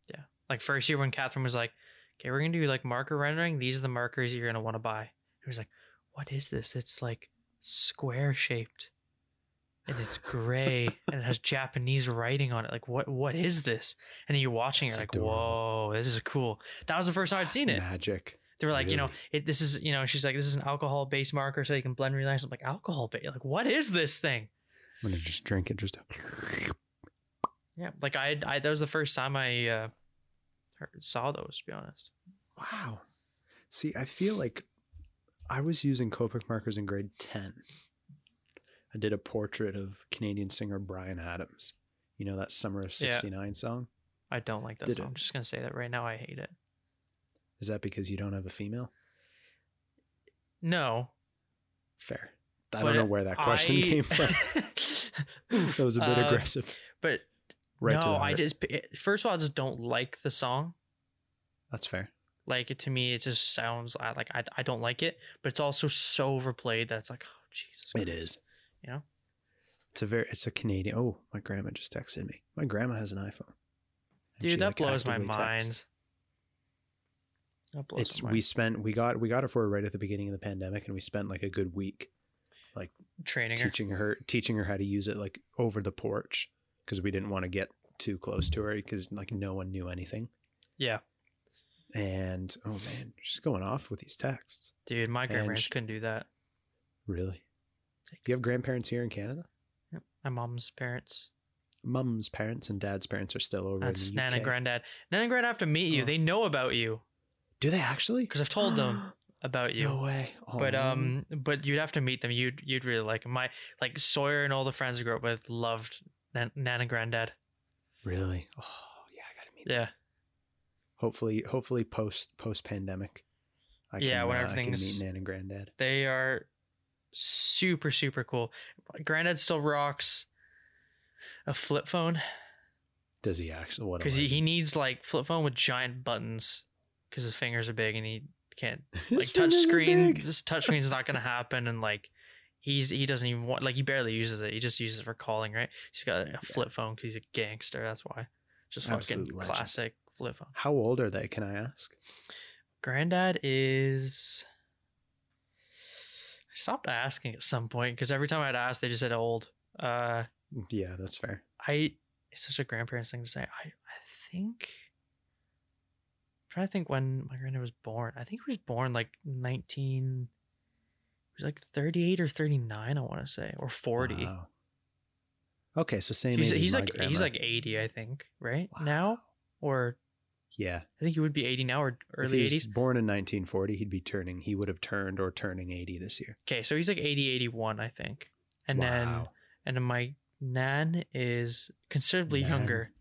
Yeah. Like first year when Catherine was like, "Okay, we're gonna do like marker rendering. These are the markers you're gonna want to buy." It was like, "What is this? It's like square shaped." And it's gray and it has Japanese writing on it. Like what what is this? And then you're watching it That's like, adorable. whoa, this is cool. That was the first time I'd seen it. Magic. They were like, you know, it this is you know, she's like, this is an alcohol based marker so you can blend really nice. I'm like, alcohol based like what is this thing? I'm gonna just drink it. Just Yeah. Like I I that was the first time I uh heard, saw those, to be honest. wow. See, I feel like I was using Copic markers in grade ten. I did a portrait of Canadian singer Bryan Adams. You know that Summer of Yeah. '69 song. I don't like that Did song. it? I'm just gonna say that right now. I hate it. Is that because you don't have a female? No. Fair. I But don't know where that question I- came from. [laughs] [laughs] that was a bit Uh, aggressive. But Right no, to I just first of all, I just don't like the song. That's fair. Like it, to me, it just sounds I like I, I don't like it. But it's also so overplayed that it's like oh Jesus. It is. You know? It's a very. It's a Canadian. Oh, my grandma just texted me. My grandma has an iPhone. Dude. she, That like, blows my mind. texts. That blows It's my we mind. spent we got we got it for her right at the beginning of the pandemic, and we spent like a good week like training teaching her teaching her how to use it like over the porch because we didn't want to get too close to her because like no one knew anything. Yeah, And oh man, she's going off with these texts. dude. My grandparents sh- couldn't do that. Really? Do you have grandparents here in Canada? Yep. My mom's parents. Mum's parents and dad's parents are still over That's in the Nan UK. and Granddad. Nan and Granddad have to meet you. Oh. They know about you Do they actually? because I've told them [gasps] about you. No way. But Oh. um, but you'd have to meet them. You'd you'd really like 'em. my like Sawyer and all the friends I grew up with loved Nan, Nan and Granddad. really? Oh yeah, I gotta meet. them. Yeah, Hopefully, hopefully post post pandemic. I Yeah, when uh, I can meet Nan and Granddad. they are super super cool. Granddad still rocks a flip phone Does he actually? What? because he, he needs like flip phone with giant buttons because his fingers are big and he can't [laughs] like touch screen. This touch screen is not gonna happen and like. He's he doesn't even want like he barely uses it. He just uses it for calling, right? He's got a flip phone because he's a gangster. That's why. Just fucking legend. classic flip phone. How old are they? Can I ask? Granddad is. Stopped asking at some point because every time I'd ask, they just said old. Uh, Yeah, that's fair. I it's such a grandparents thing to say. I I think. I'm trying to think when my granddad was born. I think he was born like nineteen. He was like thirty eight or thirty nine. I want to say or forty. Wow. Okay, so same he's he's like he's like eighty, I think, right Wow. now, or yeah. I think he would be eighty now or early he eighties. Born in 1940, he'd be turning. He would have turned or turning 80 this year. Okay, so he's like 80, 81, I think. And then and then my nan is considerably Nan. younger.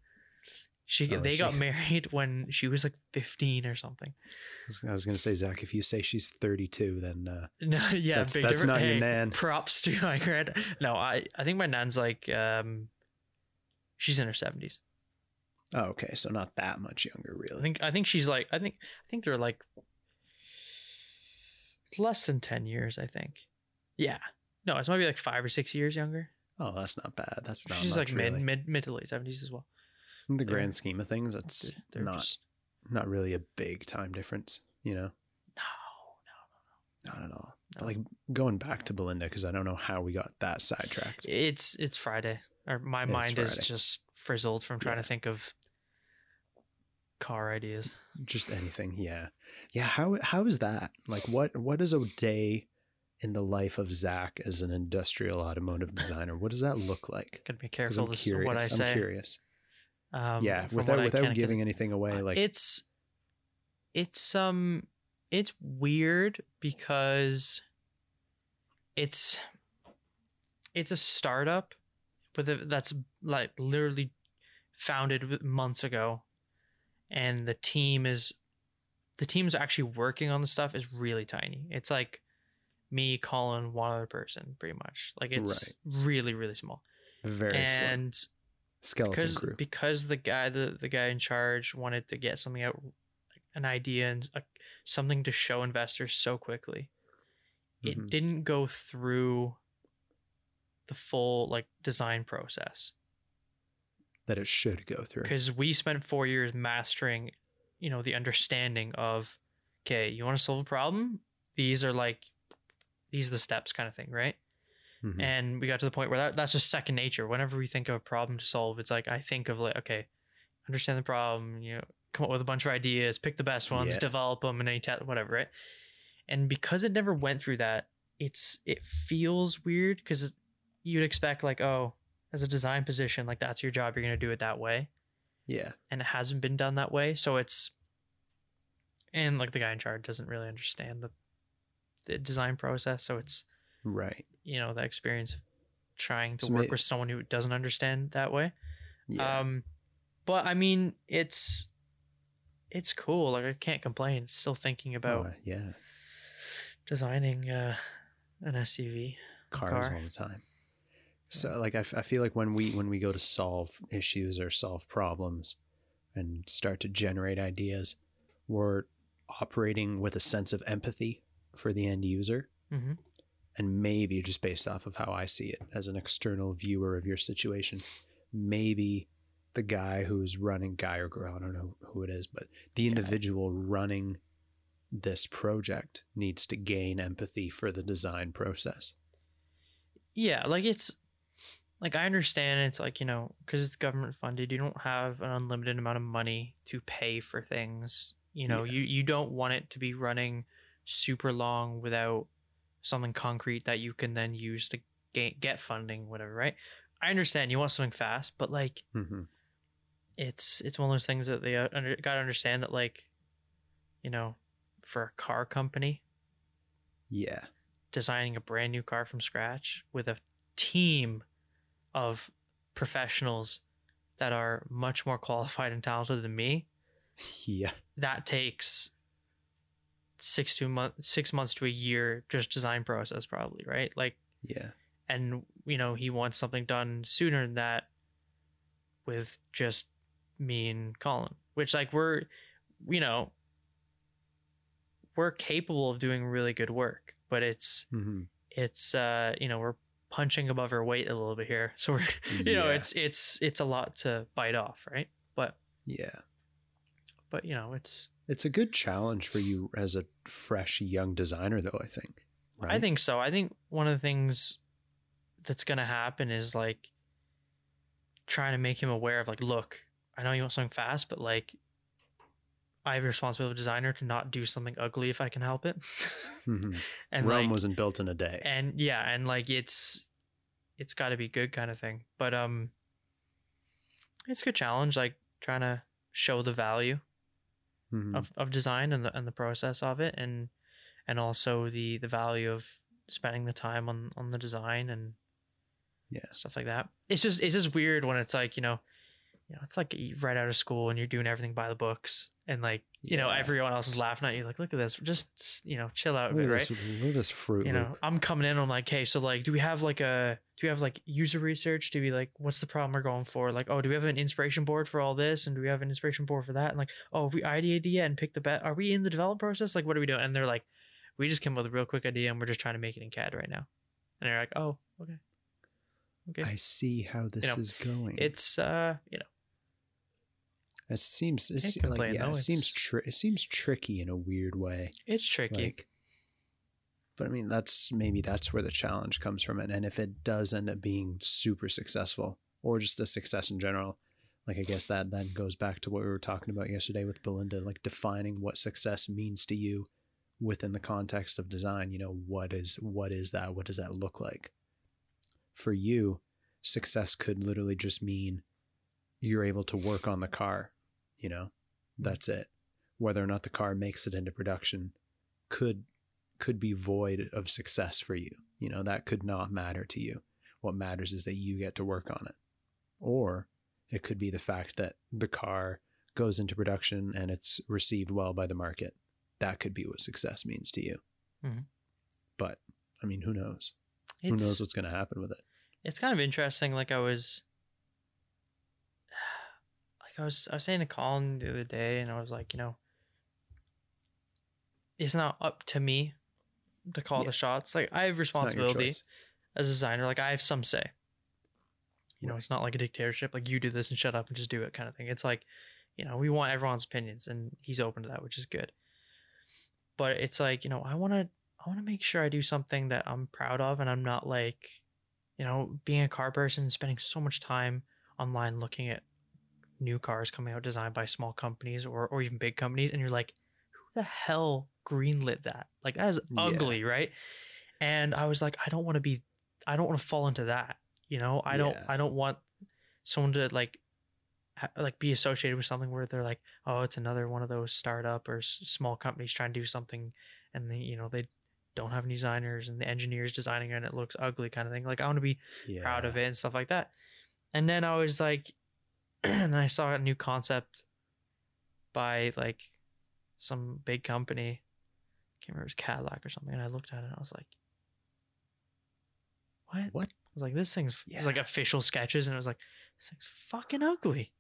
She Oh, they is got married [laughs] when she was like 15 or something. I was, was gonna say, Zak, if you say she's 32, then uh, [laughs] No, yeah, That's- big that's difference. not your nan. Props to my [laughs] grand. No, I I think my nan's like um she's in her 70s. Oh, okay, so not that much younger, really. I think I think she's like I think I think they're like less than 10 years, I think. Yeah. No, it's maybe like 5 or 6 years younger. Oh, that's not bad. That's not. she's like mid really. mid mid to late 70s as well. In the they're- grand scheme of things, that's not just not really a big time difference. You know, no, no, no, no. not at all. But like going back to Belinda, because I don't know how we got that sidetracked. It's it's Friday. Or my It's mind is just frizzled from trying Yeah. to think of car ideas. Just anything, yeah, yeah. How how is that? Like, what what is a day in the life of Zak as an industrial automotive designer? What does that look like? Gotta be careful I'm curious. what I I'm say. curious. Um, yeah, without without can- giving anything away, like it's it's um it's weird because it's it's a startup with a, that's like literally founded months ago and the team is the team's actually working on the stuff is really tiny it's like me calling one other person pretty much like it's really really small very slow. and skeleton because crew. because the guy the, the guy in charge wanted to get something out an idea and a, something to show investors so quickly it Mhm. didn't go through the full like design process that it should go through. because we spent four years mastering you know the understanding of okay you want to solve a problem these are like these are the steps kind of thing right Mhm. and we got to the point where that, that's just second nature whenever we think of a problem to solve it's like i think of like okay understand the problem you know come up with a bunch of ideas pick the best ones Yeah. develop them and then test whatever right and because it never went through that it's it feels weird because you'd expect like oh as a design position like that's your job you're going to do it that way yeah. and it hasn't been done that way so it's and like the guy in charge doesn't really understand the the design process so it's Right. you know the experience of trying to So work may- with someone who doesn't understand that way Yeah. um but i mean it's it's cool like i can't complain still thinking about Oh, yeah. designing uh an suv Cars car. all the time. So like I, f- I feel like when we when we go to solve issues or solve problems and start to generate ideas, we're operating with a sense of empathy for the end user hmm and maybe just based off of how I see it as an external viewer of your situation, maybe the guy who's running guy or girl, I don't know who it is, but the individual running this project needs to gain empathy for the design process. yeah like it's like i understand it's like you know because it's government funded you don't have an unlimited amount of money to pay for things you know Yeah. you you don't want it to be running super long without something concrete that you can then use to get, get funding whatever right i understand you want something fast but like hmm it's it's one of those things that they uh, under, got to understand that like you know for a car company Yeah. designing a brand new car from scratch with a team of professionals that are much more qualified and talented than me Yeah. that takes six to month six months to a year just design process probably right like Yeah. and you know he wants something done sooner than that with just me and colin which like we're you know we're capable of doing really good work but it's hmm it's uh you know we're punching above her weight a little bit here so we're [laughs] you know it's it's it's a lot to bite off right but Yeah. but you know it's It's a good challenge for you as a fresh young designer, though, I think. I think so. I think one of the things that's going to happen is like trying to make him aware of like, look, I know you want something fast, but like, I have a responsibility as a designer to not do something ugly if I can help it. [laughs] Mhm. and Rome like, wasn't built in a day. and yeah, and like it's it's got to be good kind of thing. But um, it's a good challenge, like trying to show the value Mhm. of, of design and the and the process of it and and also the the value of spending the time on on the design and Yeah. stuff like that it's just it's just weird when it's like you know you know it's like you right out of school and you're doing everything by the books and like you know everyone else is laughing at you like look at this just, you know chill out a Look bit at, right? look at this fruit you know i'm coming in i'm like hey so like do we have like a do we have like user research? Do we like what's the problem we're going for? Like oh do we have an inspiration board for all this? And do we have an inspiration board for that? And like oh have we ideated yet and picked the bet are we in the development process? Like what are we doing? And they're like we just came up with a real quick idea and we're just trying to make it in cad right now. And they're like oh okay. Okay. I see how this know, is going. it's uh you know it seems like yeah, though, it seems tri- it seems tricky in a weird way. it's tricky Like, but I mean, that's maybe that's where the challenge comes from. And, and if it does end up being super successful or just a success in general, like I guess that then goes back to what we were talking about yesterday with Belinda, like defining what success means to you within the context of design. You know, what is what is that? What does that look like? For you, success could literally just mean you're able to work on the car, you know. That's it. Whether or not the car makes it into production could could be void of success for you. You know, that could not matter to you. What matters is that you get to work on it. Or it could be the fact that the car goes into production and it's received well by the market. That could be what success means to you. Mhm. But I mean, who knows? it's, who knows what's going to happen with it? it's kind of interesting. Like I was, I was, I was saying to Colin the other day, and I was like, you know, it's not up to me to call Yeah. the shots. Like I have It's not your responsibility as a designer. Like I have some say. You know, it's not like a dictatorship. Like you do this and shut up and just do it kind of thing. It's like, you know, we want everyone's opinions, and he's open to that, which is good. But it's like, you know, I want to, I want to make sure I do something that I'm proud of, and I'm not like you know, being a car person, spending so much time online looking at new cars coming out designed by small companies or, or even big companies, and you're like, who the hell greenlit that? Like that is Yeah. ugly, right? And I was like, I don't want to be, I don't want to fall into that. You know, I don't, Yeah. I don't want someone to like, like be associated with something where they're like, oh, it's another one of those startup or s- small companies trying to do something, and they, you know, they don't have any designers and the engineers designing it and it looks ugly kind of thing. Like I want to be Yeah. proud of it and stuff like that. And then I was like, [clears throat] and then I saw a new concept by like some big company. I can't remember, it was Cadillac or something. And I looked at it and I was like, what? What? I was like, this thing's it was like official sketches. And it was like, this thing's fucking ugly.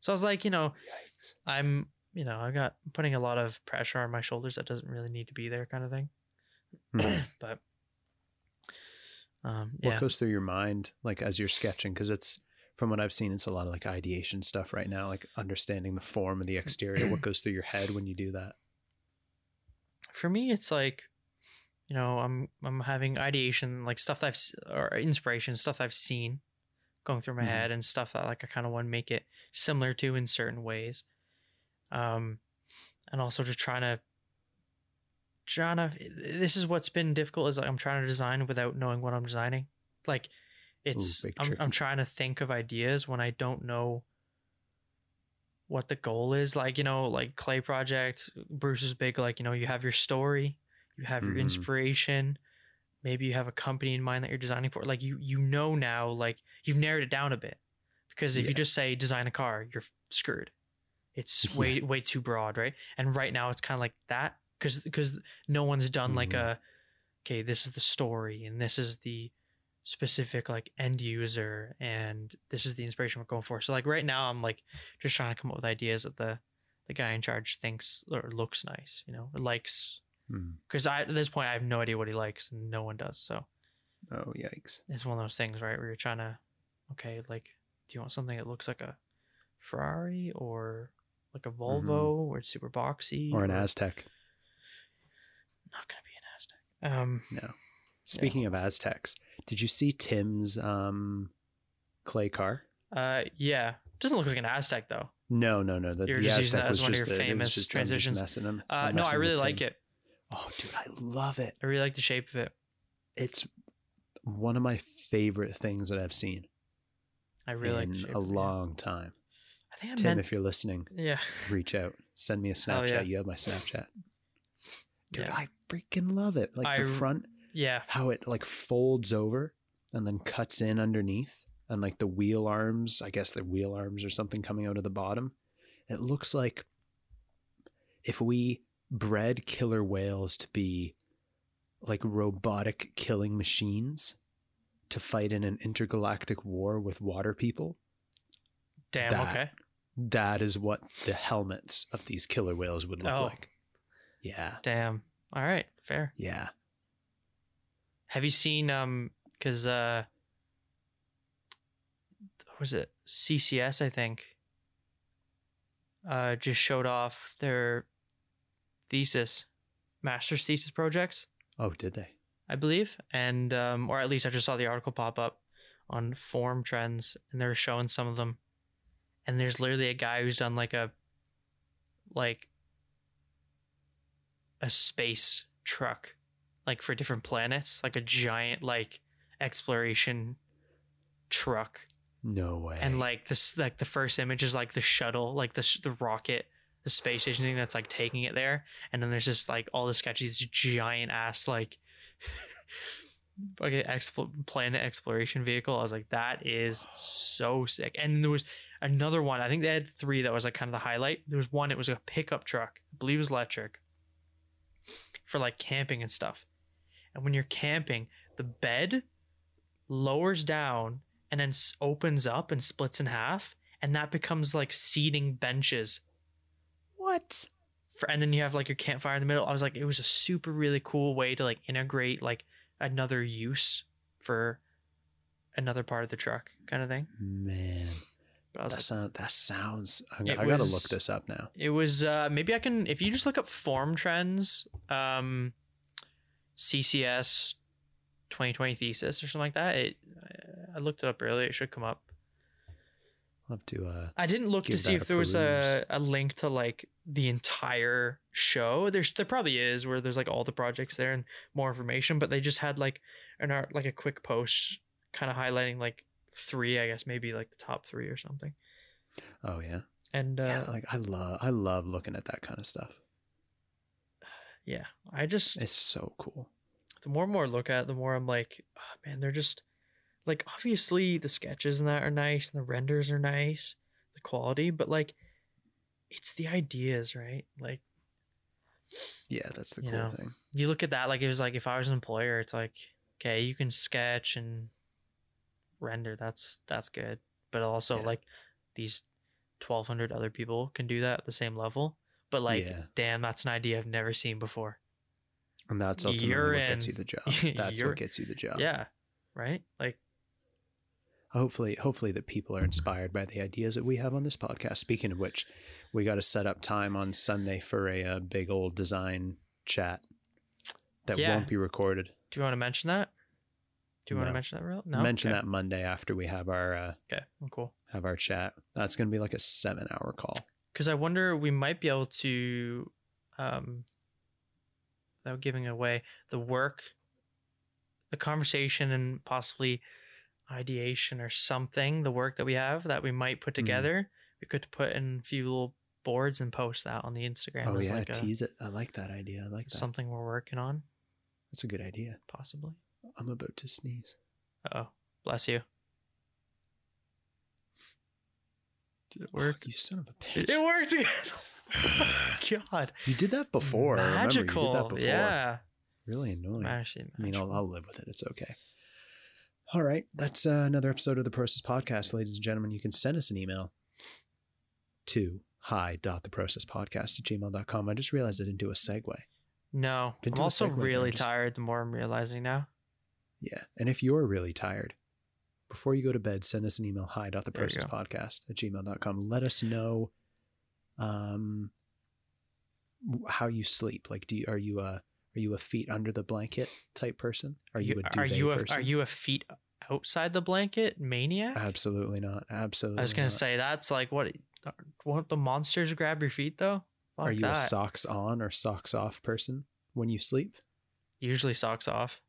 So I was like, you know, Yikes. I'm, you know, I got putting a lot of pressure on my shoulders that doesn't really need to be there kind of thing. Mhm. [clears throat] but, um, What yeah. goes through your mind, like as you're sketching? Because it's from what I've seen, it's a lot of like ideation stuff right now, like understanding the form of the exterior. what goes through your head when you do that? for me it's like you know i'm i'm having ideation like stuff that i've or inspiration stuff i've seen going through my Mhm. head and stuff that like i kind of want to make it similar to in certain ways um and also just trying to trying to this is what's been difficult is like i'm trying to design without knowing what i'm designing like it's big I'm, I'm trying to think of ideas when i don't know what the goal is. Like you know like clay project bruce is big like you know you have your story you have your Mhm. inspiration maybe you have a company in mind that you're designing for. Like you you know now like you've narrowed it down a bit. Because if you just say design a car you're screwed. It's [laughs] way way too broad right? And right now it's kind of like that because because no one's done like Mhm. a okay this is the story and this is the specific like end user and this is the inspiration we're going for so like right now i'm like just trying to come up with ideas that the the guy in charge thinks or looks nice you know likes Hmm. because i at this point i have no idea what he likes and no one does so Oh, yikes. it's one of those things right where you're trying to okay like do you want something that looks like a ferrari or like a volvo where it's super boxy Mm-hmm. Or an Aztek. not gonna be an aztek um No. Speaking of Azteks, did you see Tim's um, clay car? uh yeah doesn't look like an aztek though No, no, no. The, You're the just using Aztek that as was one of just your a- famous just- just transitions. messing him- uh no i really like Tim. it Oh, dude, I love it. i really like the shape of it It's one of my favorite things that I've seen i really like in shape a long time. i think i Tim, meant if you're listening, yeah reach out. Send me a [laughs] Hell Snapchat. yeah. You have my Snapchat. Dude, Yeah. I freaking love it. Like the front, yeah how it like folds over and then cuts in underneath, and like the wheel arms. I guess the wheel arms or something coming out of the bottom. It looks like if we bred killer whales to be like robotic killing machines to fight in an intergalactic war with water people. damn that okay That is what the helmets of these killer whales would look Oh. like. Yeah. damn all right fair Yeah. Have you seen um because uh was it? CCS I think. Uh just showed off their thesis master's thesis projects. Oh, did they? I believe. And um or at least I just saw the article pop up on Formtrends and they're showing some of them. And there's literally a guy who's done like a like a space truck like for different planets like a giant like exploration truck. No way. and like this like the first image is like the shuttle like the, the rocket the space station thing that's like taking it there. And then there's just like all the sketches this giant ass like [laughs] like an expl- planet exploration vehicle. I was like that is so sick. And there was another one. I think they had three that was like kind of the highlight. There was one it was a pickup truck i believe it was electric for like camping and stuff and when you're camping the bed lowers down and then opens up and splits in half and that becomes like seating benches what? for, and then you have like your campfire in the middle i was like it was a super really cool way to like integrate like another use for another part of the truck kind of thing Man, but that, like sound, that sounds. I, It I gotta was- look this up now. it was uh maybe i can if you just look up Formtrends um ccs 2020 thesis or something like that. It, I looked it up earlier. It should come up. I'll have to. Uh, I didn't look to see if there was a, a link to like the entire show. There's there probably is where there's like all the projects there and more information, but they just had like an art like a quick post kind of highlighting like three, I guess maybe like the top three or something. oh yeah. And uh, yeah. Like I love. I love looking at that kind of stuff. Yeah, I just It's so cool. the more and more I look at it, the more I'm like, oh, man, they're just like obviously the sketches and that are nice and the renders are nice, the quality, but like it's the ideas, right? Like Yeah, that's the cool know. thing. you look at that like it was like if I was an employer, it's like okay, you can sketch and render. That's that's good, but also Yeah. like these twelve hundred other people can do that at the same level. But like, Yeah. damn, that's an idea I've never seen before. And that's ultimately You're what gets you the job. [laughs] That's what gets you the job. Yeah, right. Like hopefully hopefully that people are inspired by the ideas that we have on this podcast speaking of which we got to set up time on sunday for a, uh big old design chat that Yeah. won't be recorded Do you want to mention that? Do you want to mention that real? No. mention Okay. that monday after we have our uh, Okay. Well, cool. have our chat that's going to be like a seven hour call Because I wonder we might be able to, um, without giving away the work, the conversation, and possibly ideation or something, the work that we have that we might put Mhm. together. We could put in a few little boards and post that on the Instagram oh yeah like a, tease it i like that idea i like that something we're working on, that's a good idea possibly. i'm about to sneeze Oh, bless you. Did it Oh, work? you son of a bitch It worked again. [sighs] God. you did that before I remember you did Magical. that before Yeah. really annoying Actually, I mean, I'll. I'll live with it. It's okay. All right. That's uh, another episode of the Process Podcast. Ladies and gentlemen, you can send us an email to hi.theprocesspodcast at gmail.com. I just realized I didn't do a segue. No, Didn't I'm also really just- tired. The more I'm realizing now. Yeah. And if you're really tired, before you go to bed, send us an email hi.theprocesspodcast at gmail.com. Let us know um, how you sleep. Like, do you, are you a are you a feet under the blanket type person? Are you, a are you a, person? are you a feet outside the blanket maniac? Absolutely not. Absolutely. I was gonna not. say that's like what won't the monsters grab your feet though? Fuck Are you that. a socks on or socks off person when you sleep? Usually socks off.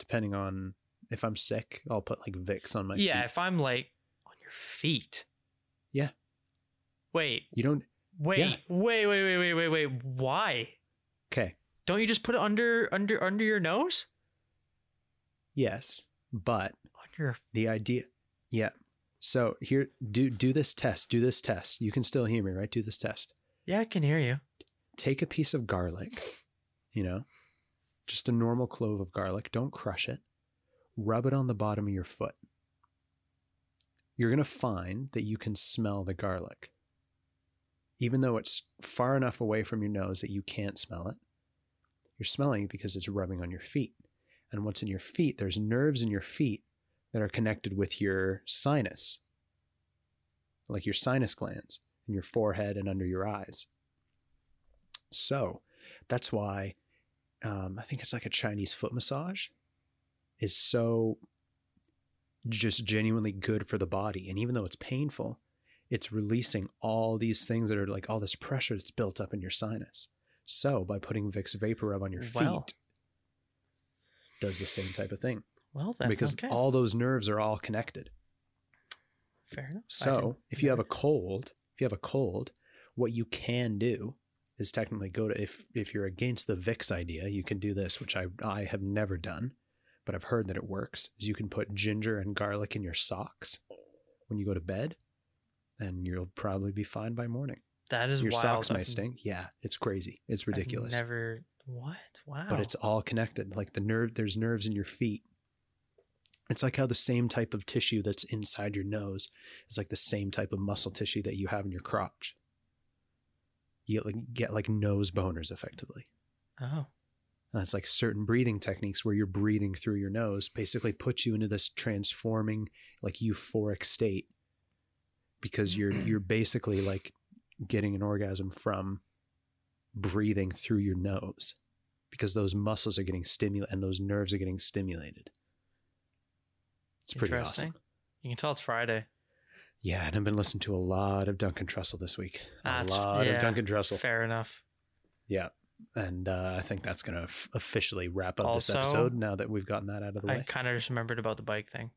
Depending on if I'm sick, I'll put like Vicks on my yeah, feet. if I'm like on your feet. Yeah. Wait, You don't wait, Yeah. wait, wait, wait, wait, wait, wait. Why? okay. Don't you just put it under under under your nose? Yes. But On your the idea yeah. So here do do this test. Do this test. You can still hear me, right? Do this test. yeah, I can hear you. Take a piece of garlic, you know, just a normal clove of garlic. Don't crush it. Rub it on the bottom of your foot. You're going to find that you can smell the garlic. Even though it's far enough away from your nose that you can't smell it, you're smelling it because it's rubbing on your feet. And what's in your feet, there's nerves in your feet that are connected with your sinus, like your sinus glands in your forehead and under your eyes. So that's why um, I think it's like a Chinese foot massage is so just genuinely good for the body. And even though it's painful, it's releasing all these things that are like all this pressure that's built up in your sinus. So by putting Vicks VapoRub on your feet, does the same type of thing Well then, because okay. all those nerves are all connected. fair enough. So if you have a cold, if you have a cold, what you can do is technically go to if if you're against the Vicks idea, you can do this, which I I have never done, but I've heard that it works. Is you can put ginger and garlic in your socks when you go to bed, and you'll probably be fine by morning. that is your wild. socks I've- stink. Yeah, it's crazy. It's I've ridiculous. never what? Wow. But it's all connected. Like the nerve, there's nerves in your feet. It's like how the same type of tissue that's inside your nose is like the same type of muscle tissue that you have in your crotch. You get like, get like nose boners effectively. oh And it's like certain breathing techniques where you're breathing through your nose basically puts you into this transforming, like euphoric state because you're [clears throat] you're basically like getting an orgasm from breathing through your nose because those muscles are getting stimulated and those nerves are getting stimulated. It's pretty awesome. You can tell it's Friday. Yeah, and I've been listening to a lot of Duncan Trussell this week. A lot yeah. of Duncan Trussell. Fair enough. Yeah. And uh, I think that's going to f- officially wrap up Also, this episode now that we've gotten that out of the way, I kind of just remembered about the bike thing.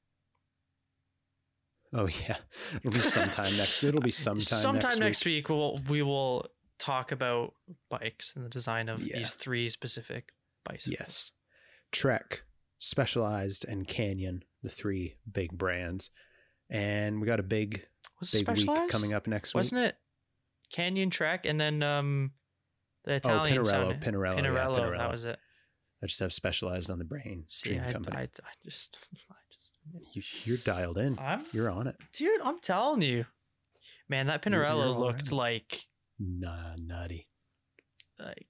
Oh, yeah. [laughs] It'll be sometime next. It'll be sometime, Sometime next, week. week, we'll we will talk about bikes and the design of Yeah. these three specific bicycles. Yes. Trek, Specialized, and Canyon, the three big brands. And we got a big, Was big week coming up next week. Wasn't it Canyon Trek and then um the oh, Italian oh, Pinarello, sounding- Pinarello. yeah, Pinarello, Pinarello. that was it. I just have Specialized on the brain. See, I, company. I, I just, [laughs] I just, you, you're dialed in. I'm, You're on it. dude, I'm telling you, man, that Pinarello looked like, Nah, nutty. like,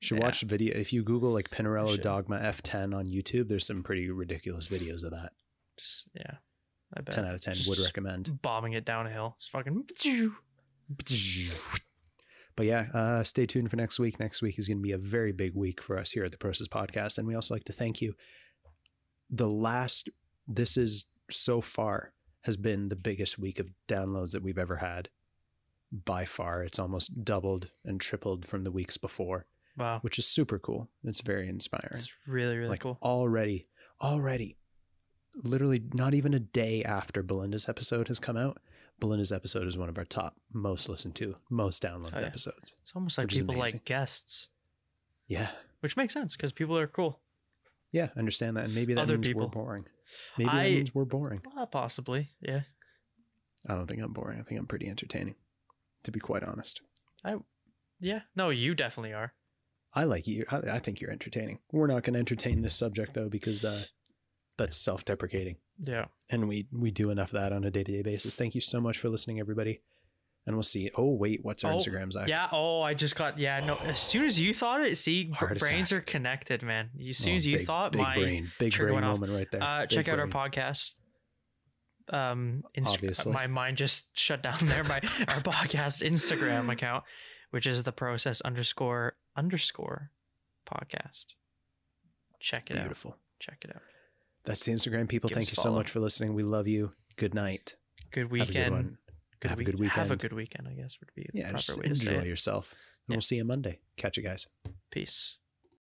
You should Yeah. watch the video. If you Google like Pinarello. Dogma F10 on YouTube, there's some pretty ridiculous videos of that. just, yeah, I bet. 10 out of 10 would recommend. bombing it downhill. It's fucking. [laughs] But yeah, uh, stay tuned for next week. Next week is going to be a very big week for us here at the Process Podcast. And we also like to thank you. The last, this is so far, has been the biggest week of downloads that we've ever had. By far, it's almost doubled and tripled from the weeks before, Wow, which is super cool. It's very inspiring. it's really really like cool. already, already, literally not even a day after Belinda's episode has come out. Belinda's episode is one of our top most listened to, most downloaded Oh, yeah. episodes. It's almost like people like guests, Yeah, which makes sense because people are cool. yeah, understand that, and maybe that Other means people. we're boring. Maybe I- that means we're boring. Uh, possibly, yeah. I don't think I'm boring. I think I'm pretty entertaining, to be quite honest. I, Yeah, no, you definitely are. I like you. I, I think you're entertaining. We're not going to entertain this subject though because uh, that's self-deprecating. Yeah. and we we do enough of that on a day-to-day basis thank you so much for listening everybody and we'll see oh wait what's our Oh, instagram Zak Yeah. Oh, I just got. Yeah. No. As soon as you thought it, see, Heart brains attack. are connected, man. As soon Oh, as you big- thought, big my brain big brain went off. moment right there uh, check out our podcast. Um, Insta- Obviously. my mind just shut down there. My [laughs] our podcast Instagram account, which is the process underscore underscore podcast. Check it out. beautiful Check it out. That's the instagram people Give thank you a so much for listening we love you good night Good have a weekend. good Good have a good weekend Have a good weekend. I guess would be the yeah proper just way to say enjoy it. yourself and Yeah. we'll see you monday catch you guys Peace.